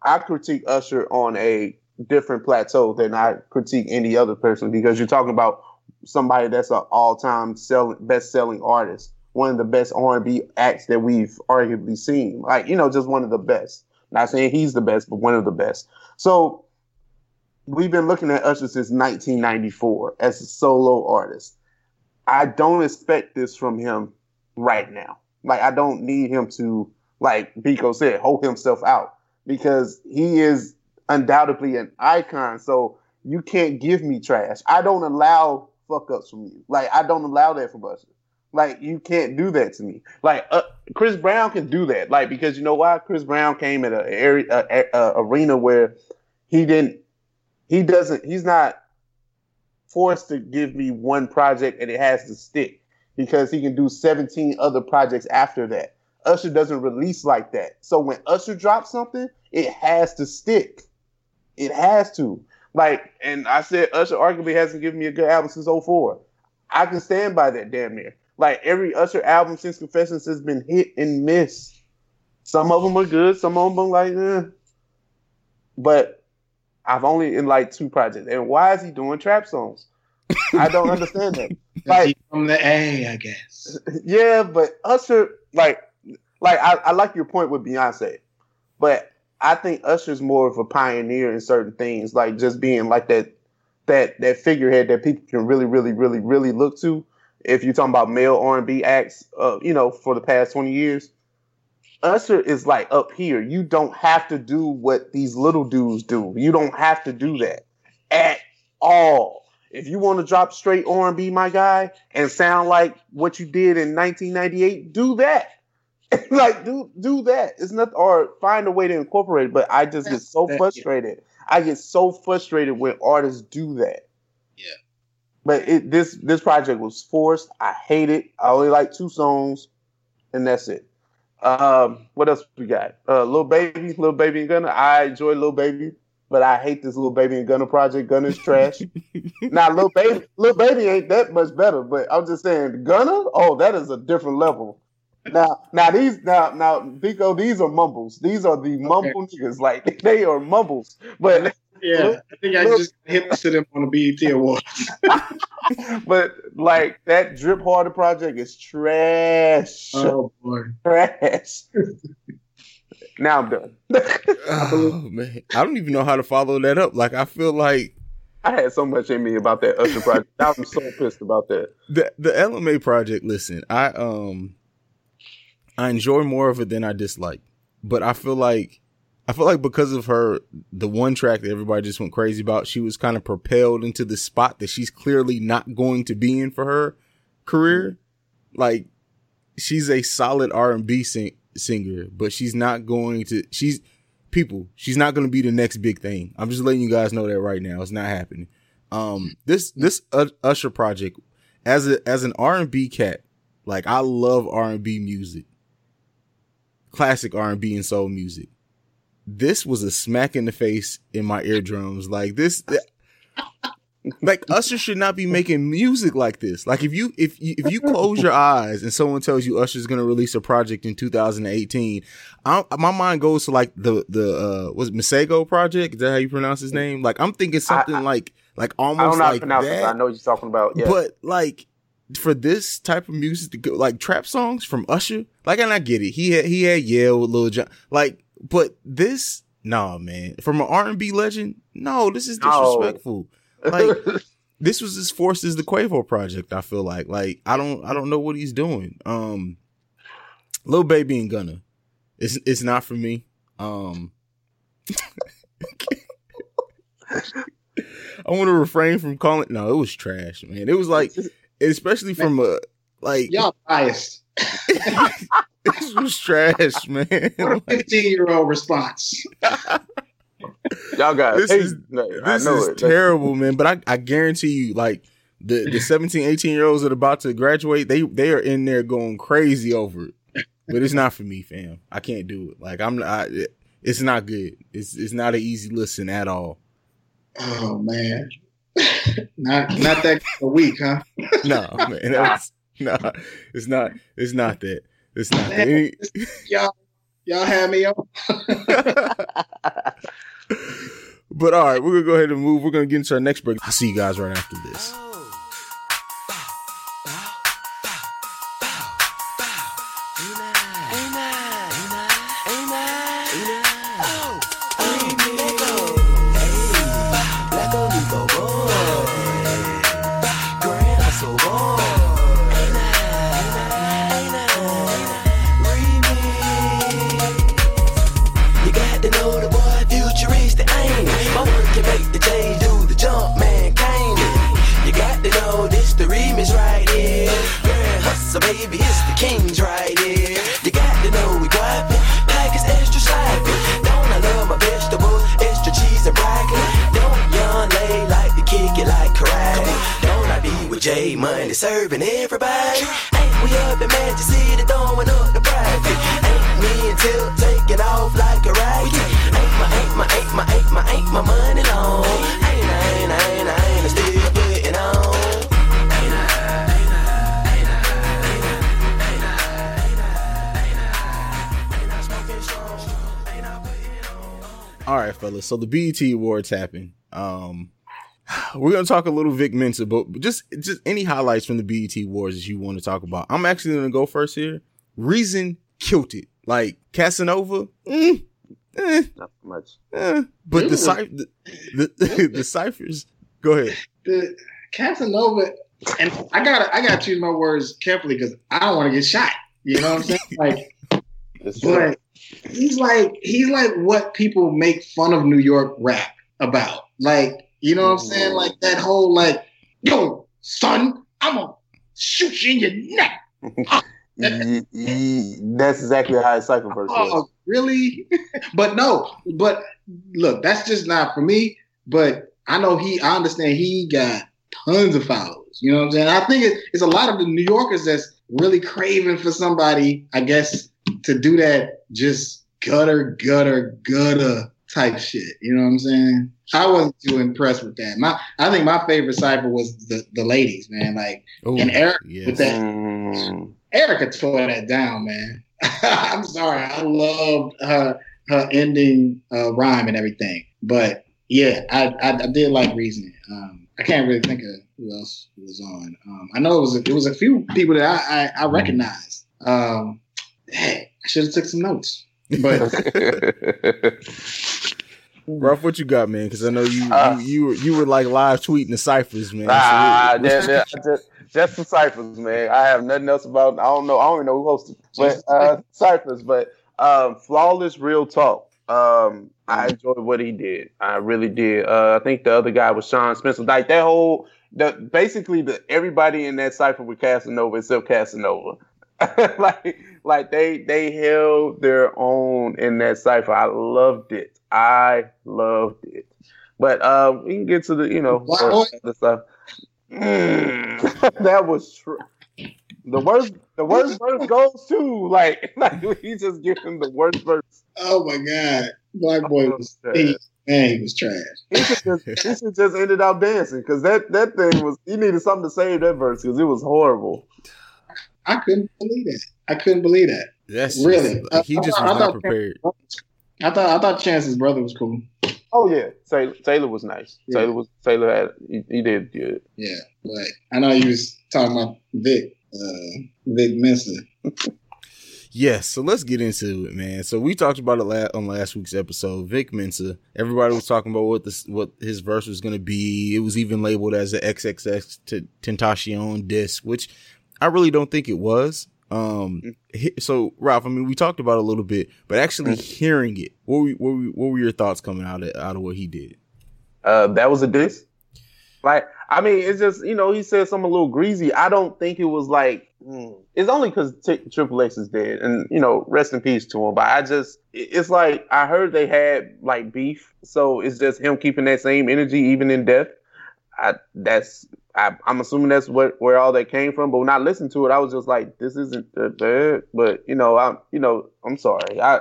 I critique Usher on a different plateau than I critique any other person because you're talking about somebody that's an all-time selling best-selling artist, one of the best R&B acts that we've arguably seen. Like, you know, just one of the best. Not saying he's the best, but one of the best. So we've been looking at Usher since 1994 as a solo artist. I don't expect this from him right now. Like I don't need him to, like Biko said, hold himself out because he is undoubtedly an icon. So you can't give me trash. I don't allow fuck ups from you. Like I don't allow that from Usher. Like you can't do that to me. Like uh, Chris Brown can do that. Like because you know why? Chris Brown came at a area a, a, a arena where he didn't. He doesn't. He's not forced to give me one project and it has to stick because he can do 17 other projects after that. Usher doesn't release like that. So when Usher drops something, it has to stick. It has to. Like, and I said Usher arguably hasn't given me a good album since 04. I can stand by that damn near. Like every Usher album since Confessions has been hit and miss. Some of them are good, some of them are like, eh. But I've only in like two projects. And why is he doing trap songs? I don't understand that. Like from the A, I guess. Yeah, but Usher, like, like I, I like your point with Beyonce, but I think Usher's more of a pioneer in certain things, like just being like that that that figurehead that people can really, really, really, really look to. If you're talking about male R and B acts, uh, you know, for the past twenty years, Usher is like up here. You don't have to do what these little dudes do. You don't have to do that at all. If you want to drop straight R and B, my guy, and sound like what you did in 1998, do that. like do do that. It's not or find a way to incorporate it. But I just get so frustrated. I get so frustrated when artists do that. Yeah. But it, this this project was forced. I hate it. I only like two songs, and that's it. Um, what else we got? Uh, little baby, little baby and Gunna. I enjoy little baby, but I hate this little baby and Gunna project. Gunna's trash. now, little baby, little baby ain't that much better, but I'm just saying, Gunna. Oh, that is a different level. Now, now these, now, now, Biko, these are mumbles. These are the mumble okay. niggas. Like they are mumbles. But yeah, look, I think I look, just hit to them on the BET Awards. but like that Drip Harder project is trash. Oh boy, trash. now I'm done. oh man, I don't even know how to follow that up. Like I feel like I had so much in me about that Usher project. I'm so pissed about that. The the Ella Mai project. Listen, I um I enjoy more of it than I dislike. But I feel like I feel like because of her the one track that everybody just went crazy about, she was kind of propelled into the spot that she's clearly not going to be in for her career. Like she's a solid R&B sing- singer, but she's not going to she's people, she's not going to be the next big thing. I'm just letting you guys know that right now. It's not happening. Um this this Usher project as a as an R&B cat, like I love R&B music classic R&B and soul music. This was a smack in the face in my eardrums. Like this, like Usher should not be making music like this. Like if you if you, if you close your eyes and someone tells you Usher's going to release a project in 2018, I, my mind goes to like the the uh was it Masego project? Is that how you pronounce his name? Like I'm thinking something I, I, like like almost I don't know like how to that. It, I know what you're talking about. Yeah. But like for this type of music to go like trap songs from Usher, like and I get it. He had he had Yeah with Lil Jon, like, but this, nah, man, from an R and B legend, no, this is disrespectful. No. Like this was as forced as the Quavo project. I feel like, like I don't I don't know what he's doing. Um, Lil Baby and Gunna, it's it's not for me. Um. I want to refrain from calling. No, it was trash, man. It was like especially from a like y'all biased. this was trash, man. Fifteen year old response. y'all got this is this is it. terrible, man. But I, I guarantee you, like the the 17, 18 year olds that are about to graduate, they they are in there going crazy over it. But it's not for me, fam. I can't do it. Like I'm, I, it's not good. It's it's not an easy listen at all. Oh man, not not that a week, huh? no, man. That's, no, it's not. It's not that. It's not that. Any... y'all, y'all have me on. but all right, we're gonna go ahead and move. We're gonna get into our next break. I'll see you guys right after this. Money serving everybody. Ain't we up in Magic City throwing up the private? Ain't me until taking off like a rocket. Ain't my, ain't my, ain't my, ain't my, ain't my money long. Ain't I, ain't I, ain't I, ain't. Ain't I still putting on. All right, fellas. So the BET Awards happened. Um, we're gonna talk a little Vic Mensa, but just just any highlights from the BET Awards that you want to talk about. I'm actually gonna go first here. Reason killed it. Like Casanova, mm, eh, not much. Eh. But the, the, the, the ciphers, Go ahead. The Casanova, and I gotta I gotta choose my words carefully because I don't want to get shot. You know what I'm saying? Like, but he's like he's like what people make fun of New York rap about. Like, you know what I'm saying? Mm-hmm. Like that whole like, yo, son, I'm gonna shoot you in your neck. Ye- ye- mm-hmm. mm-hmm. That's exactly how his cipher verse. Oh, really? but no, but look, that's just not for me. But I know he, I understand he got tons of followers. You know what I'm saying? I think it, it's a lot of the New Yorkers that's really craving for somebody, I guess, to do that just gutter, gutter, gutter type shit. You know what I'm saying? I wasn't too impressed with that. My, I think my favorite cipher was the, the ladies, man. Like, and Eric with that. Erica tore that down, man. I'm sorry. I loved her her ending uh, rhyme and everything. But yeah, I I, I did like reasoning. Um, I can't really think of who else was on. Um, I know it was a, it was a few people that I I, I recognized. Um, hey, I should have took some notes. But Ruff, what you got, man? Because I know you, Uh, you you were you were like live tweeting the ciphers, man. So Ah, what- yeah, yeah, just, just the ciphers, man. I have nothing else about. I don't know. I don't even know who hosted, but uh, ciphers. But um, flawless real talk. Um, I enjoyed what he did. I really did. Uh, I think the other guy was Sean Spencer. Like that whole, the basically the everybody in that cipher with Casanova except Casanova. like like they they held their own in that cipher. I loved it. I loved it. But uh, we can get to the you know the stuff. Mm, that was true. The worst the worst verse goes to like like he just giving the worst verse. oh my god, Black Boy was he, man, he was trash. He should just, he should just ended up dancing because that that thing was he needed something to save that verse because it was horrible. I couldn't believe that. I couldn't believe that. That's really. just- he I- just I was thought- not prepared. I thought I thought Chance's brother was cool. Oh yeah, Taylor, Taylor was nice. Yeah. Taylor was Taylor had he, he did good. Yeah, but I know you was talking about Vic, uh, Vic Mensa. Yes, so let's get into it, man. So we talked about it la- on last week's episode. Vic Mensa. Everybody was talking about what this, what his verse was going to be. It was even labeled as an XXX t- Tentacion disc, which I really don't think it was. Um, hi- so Ralph, I mean, we talked about it a little bit, but actually hearing it, what were, what were, what were your thoughts coming out of out of what he did? Uh, that was a diss. Like, I mean, it's just you know he said something a little greasy. I don't think it was like mm, it's only because T- Triple X is dead, and you know, rest in peace to him. But I just, it's like I heard they had like beef, so it's just him keeping that same energy even in death. I that's I, I'm assuming that's what where all that came from. But when I listened to it, I was just like, this isn't bad. But you know, I'm you know, I'm sorry. I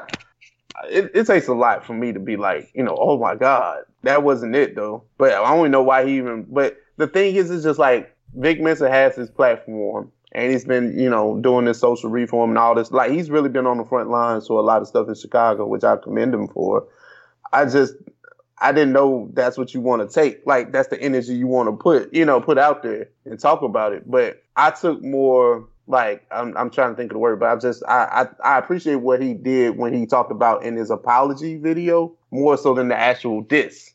it, it takes a lot for me to be like, you know, oh my God, that wasn't it though. But I don't know why he even. But the thing is, it's just like Vic Mensa has his platform, and he's been, you know, doing this social reform and all this. Like he's really been on the front lines for a lot of stuff in Chicago, which I commend him for. I just, I didn't know that's what you want to take. Like that's the energy you want to put, you know, put out there and talk about it. But I took more like I'm, I'm trying to think of the word, but I'm just I, I I appreciate what he did when he talked about in his apology video more so than the actual diss.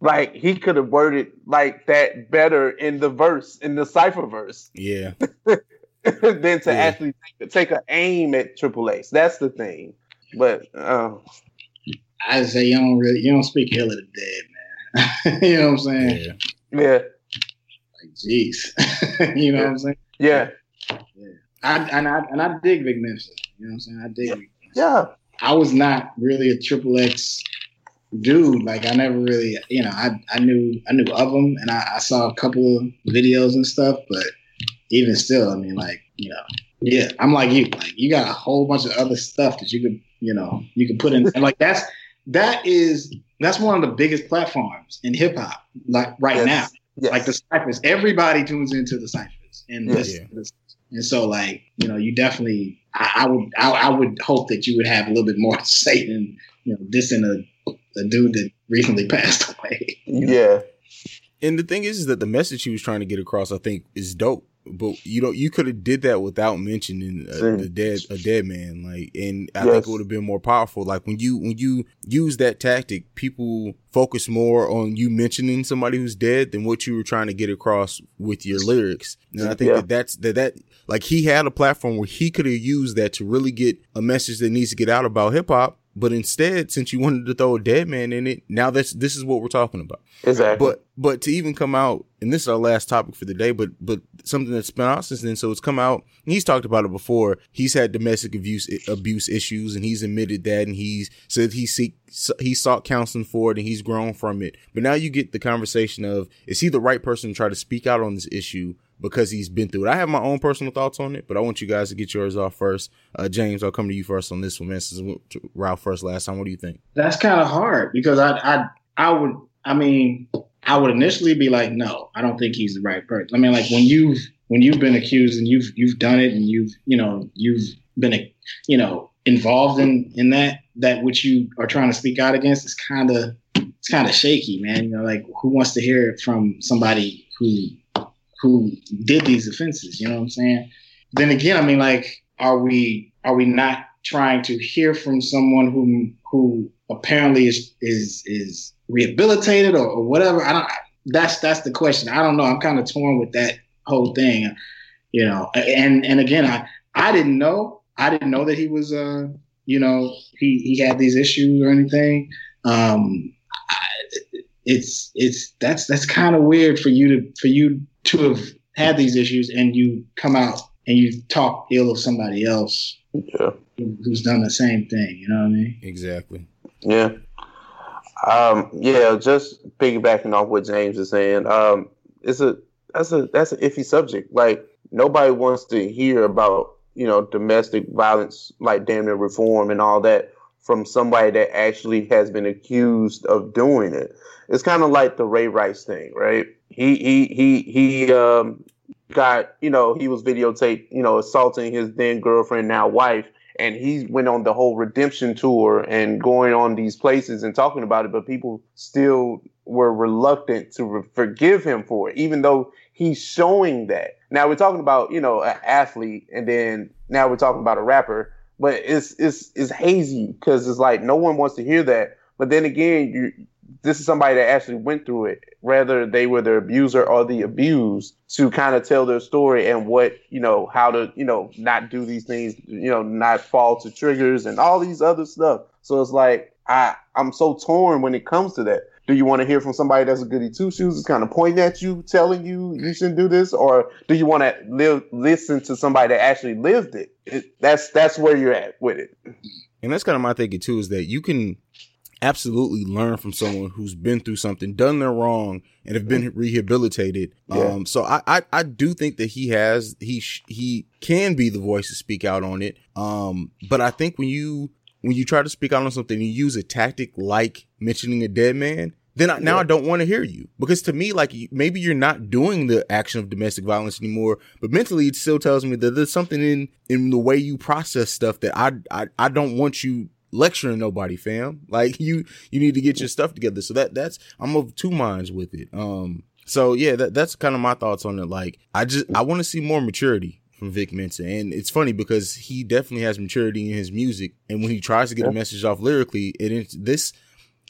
Like he could have worded like that better in the verse in the cipher verse Yeah, than to actually take, take an aim at Triple X. That's the thing. But uh, I say you don't really you don't speak ill of the dead, man. you know what I'm saying? yeah, Like, jeez, you know what I'm saying? yeah, I and I and I dig Vic Mensa. You know what I'm saying? I dig. Vic Mensa. yeah. I was not really a Triple X dude. Like I never really, you know, I, I knew I knew of him, and I, I saw a couple of videos and stuff. But even still, I mean, like you know, yeah, I'm like you. Like you got a whole bunch of other stuff that you could, you know, you could put in. And like that's that is that's one of the biggest platforms in hip hop. Like right Yes. now, Yes. like the ciphers. Everybody tunes into the ciphers, and Yeah. this, this and so, like, you know, you definitely, I, I would, I, I would hope that you would have a little bit more to say than, you know, dissing a, a dude that recently passed away. Yeah. and the thing is, is that the message he was trying to get across, I think, is dope. But you know you could have did that without mentioning a, a, dead a dead man like and i Yes. think it would have been more powerful like when you when you use that tactic people focus more on you mentioning somebody who's dead than what you were trying to get across with your lyrics and i think Yeah. that that's that that like he had a platform where he could have used that to really get a message that needs to get out about hip-hop but instead since you wanted to throw a dead man in it now that's this is what we're talking about Exactly. but but to even come out, and this is our last topic for the day, but but something that's been out since then. So it's come out. And he's talked about it before. He's had domestic abuse abuse issues, and he's admitted that, and he's said he seek he sought counseling for it, and he's grown from it. But now you get the conversation of is he the right person to try to speak out on this issue? Because he's been through it. I have my own personal thoughts on it, but I want you guys to get yours off first. Uh, James, I'll come to you first on this one, man. Since we Ralph first last time, what do you think? That's kind of hard because I, I, I would, I mean, I would initially be like, no, I don't think he's the right person. I mean, like when you've when you've been accused and you've you've done it and you've you know you've been you know involved in in that that which you are trying to speak out against is kind of it's kind of shaky, man. You know, like who wants to hear it from somebody who who did these offenses? You know what I'm saying? Then again, I mean, like, are we are we not trying to hear from someone who who apparently is is is rehabilitated or, or whatever? I don't. That's that's the question. I don't know. I'm kind of torn with that whole thing. You know, and and again, I I didn't know. I didn't know that he was uh you know he he had these issues or anything. Um, it's it's that's that's kind of weird for you to for you to have had these issues and you come out and you talk ill of somebody else yeah. who's done the same thing. You know what I mean? Exactly. Yeah. Um, yeah, just piggybacking off what James is saying. Um, it's a that's a that's an iffy subject. Like nobody wants to hear about, you know, domestic violence like damn near reform and all that from somebody that actually has been accused of doing it. It's kind of like the Ray Rice thing, right? He he he he um got, you know, he was videotaped, you know, assaulting his then girlfriend, now wife, and he went on the whole redemption tour and going on these places and talking about it, but people still were reluctant to re- forgive him for it, even though he's showing that. Now we're talking about, you know, an athlete, and then now we're talking about a rapper, but it's it's it's hazy because it's like no one wants to hear that. But then again, you this is somebody that actually went through it, whether they were the abuser or the abused, to kind of tell their story and what, you know, how to, you know, not do these things, you know, not fall to triggers and all these other stuff. So it's like, I, I'm so torn when it comes to that. Do you want to hear from somebody that's a goody two shoes, is kind of pointing at you, telling you you shouldn't do this, or do you want to live, listen to somebody that actually lived it? it? That's that's where you're at with it. And that's kind of my thinking too, is that you can absolutely learn from someone who's been through something, done their wrong, and have been rehabilitated. Yeah. Um, so I, I, I do think that he has, he, sh- he can be the voice to speak out on it. Um, but I think when you, when you try to speak out on something, you use a tactic like mentioning a dead man. Then I, now I don't want to hear you because to me, like maybe you're not doing the action of domestic violence anymore, but mentally it still tells me that there's something in in the way you process stuff that I I, I don't want you lecturing nobody, fam. Like you you need to get your stuff together. So that that's I'm of two minds with it. Um so yeah, that that's kind of my thoughts on it. Like I just I want to see more maturity from Vic Mensa. And it's funny because he definitely has maturity in his music. And when he tries to get a message off lyrically, it is this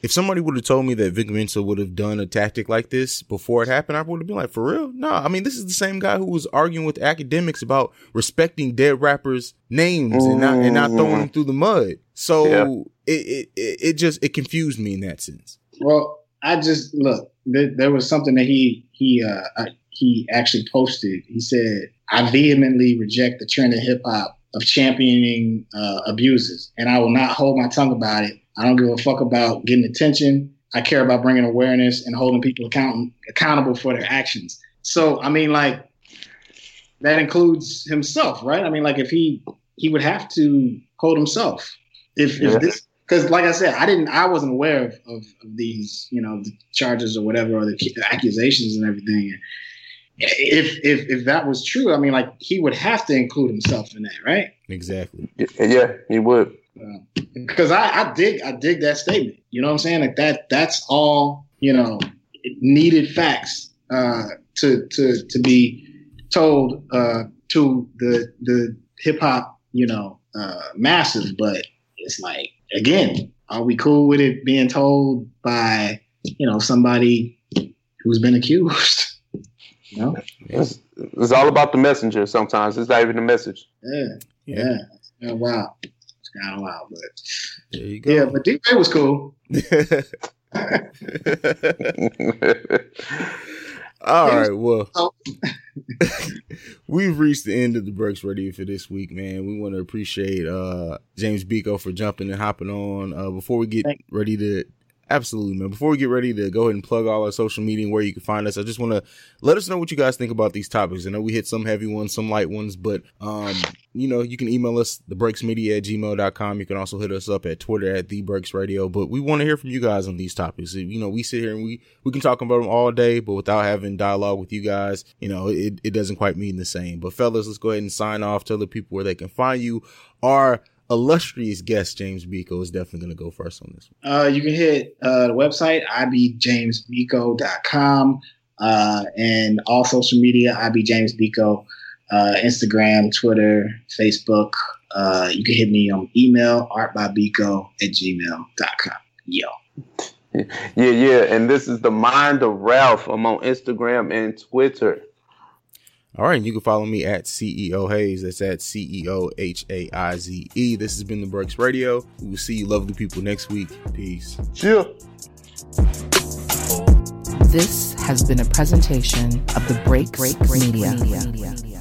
if somebody would have told me that Vic Mensa would have done a tactic like this before it happened, I would have been like, for real? No, I mean, this is the same guy who was arguing with academics about respecting dead rappers' names and not and not throwing them through the mud. So Yeah. it, it it just it confused me in that sense. Well, I just look. There, there was something that he he uh I, he actually posted. He said, "I vehemently reject the trend of hip hop of championing uh, abuses, and I will not hold my tongue about it. I don't give a fuck about getting attention. I care about bringing awareness and holding people account- accountable for their actions." So, I mean, like that includes himself, right? I mean, like if he he would have to hold himself if, Yeah. if this because like I said, I didn't, I wasn't aware of, of, of these, you know, the charges or whatever, or the accusations and everything. If if if that was true, I mean, like he would have to include himself in that, right? Exactly. Yeah, he would. Because I, I dig, I dig that statement. You know what I'm saying? Like that, that's all you know, needed facts uh, to to to be told uh, to the the hip hop, you know, uh, masses. But it's like again, are we cool with it being told by you know somebody who's been accused? you know, It's, it's all about the messenger. Sometimes it's not even the message. yeah, yeah, it's kind of wild. It's kind of wild, but there you go. yeah, but D Ray was cool. All right, well, we've reached the end of the Breaks Radio for this week, man. We want to appreciate uh James Biko for jumping and hopping on. Uh before we get ready to absolutely man, before we get ready to go ahead and plug all our social media and where you can find us, I just want to let us know what you guys think about these topics. I know we hit some heavy ones, some light ones, but um, you know, you can email us thebreaksmedia at gmail.com. You can also hit us up at Twitter at the Breaks Radio. But we want to hear from you guys on these topics. You know, we sit here and we we can talk about them all day, but without having dialogue with you guys, you know, it, it doesn't quite mean the same. But fellas, let's go ahead and sign off. Tell the people where they can find you. Our illustrious guest, James Biko, is definitely going to go first on this one. Uh, you can hit uh, the website, ibjamesbiko.com, uh, and all social media, ibjamesbiko, uh, Instagram, Twitter, Facebook. Uh, you can hit me on email, artbybiko at gmail.com. Yo. Yeah, yeah. And this is the mind of Ralph. I'm on Instagram and Twitter. All right, and you can follow me at CEO Haize. That's at CEO H A I Z E. This has been the Breaks Radio. We will see you lovely people next week. Peace. Chill. This has been a presentation of the Break Break Media. Media.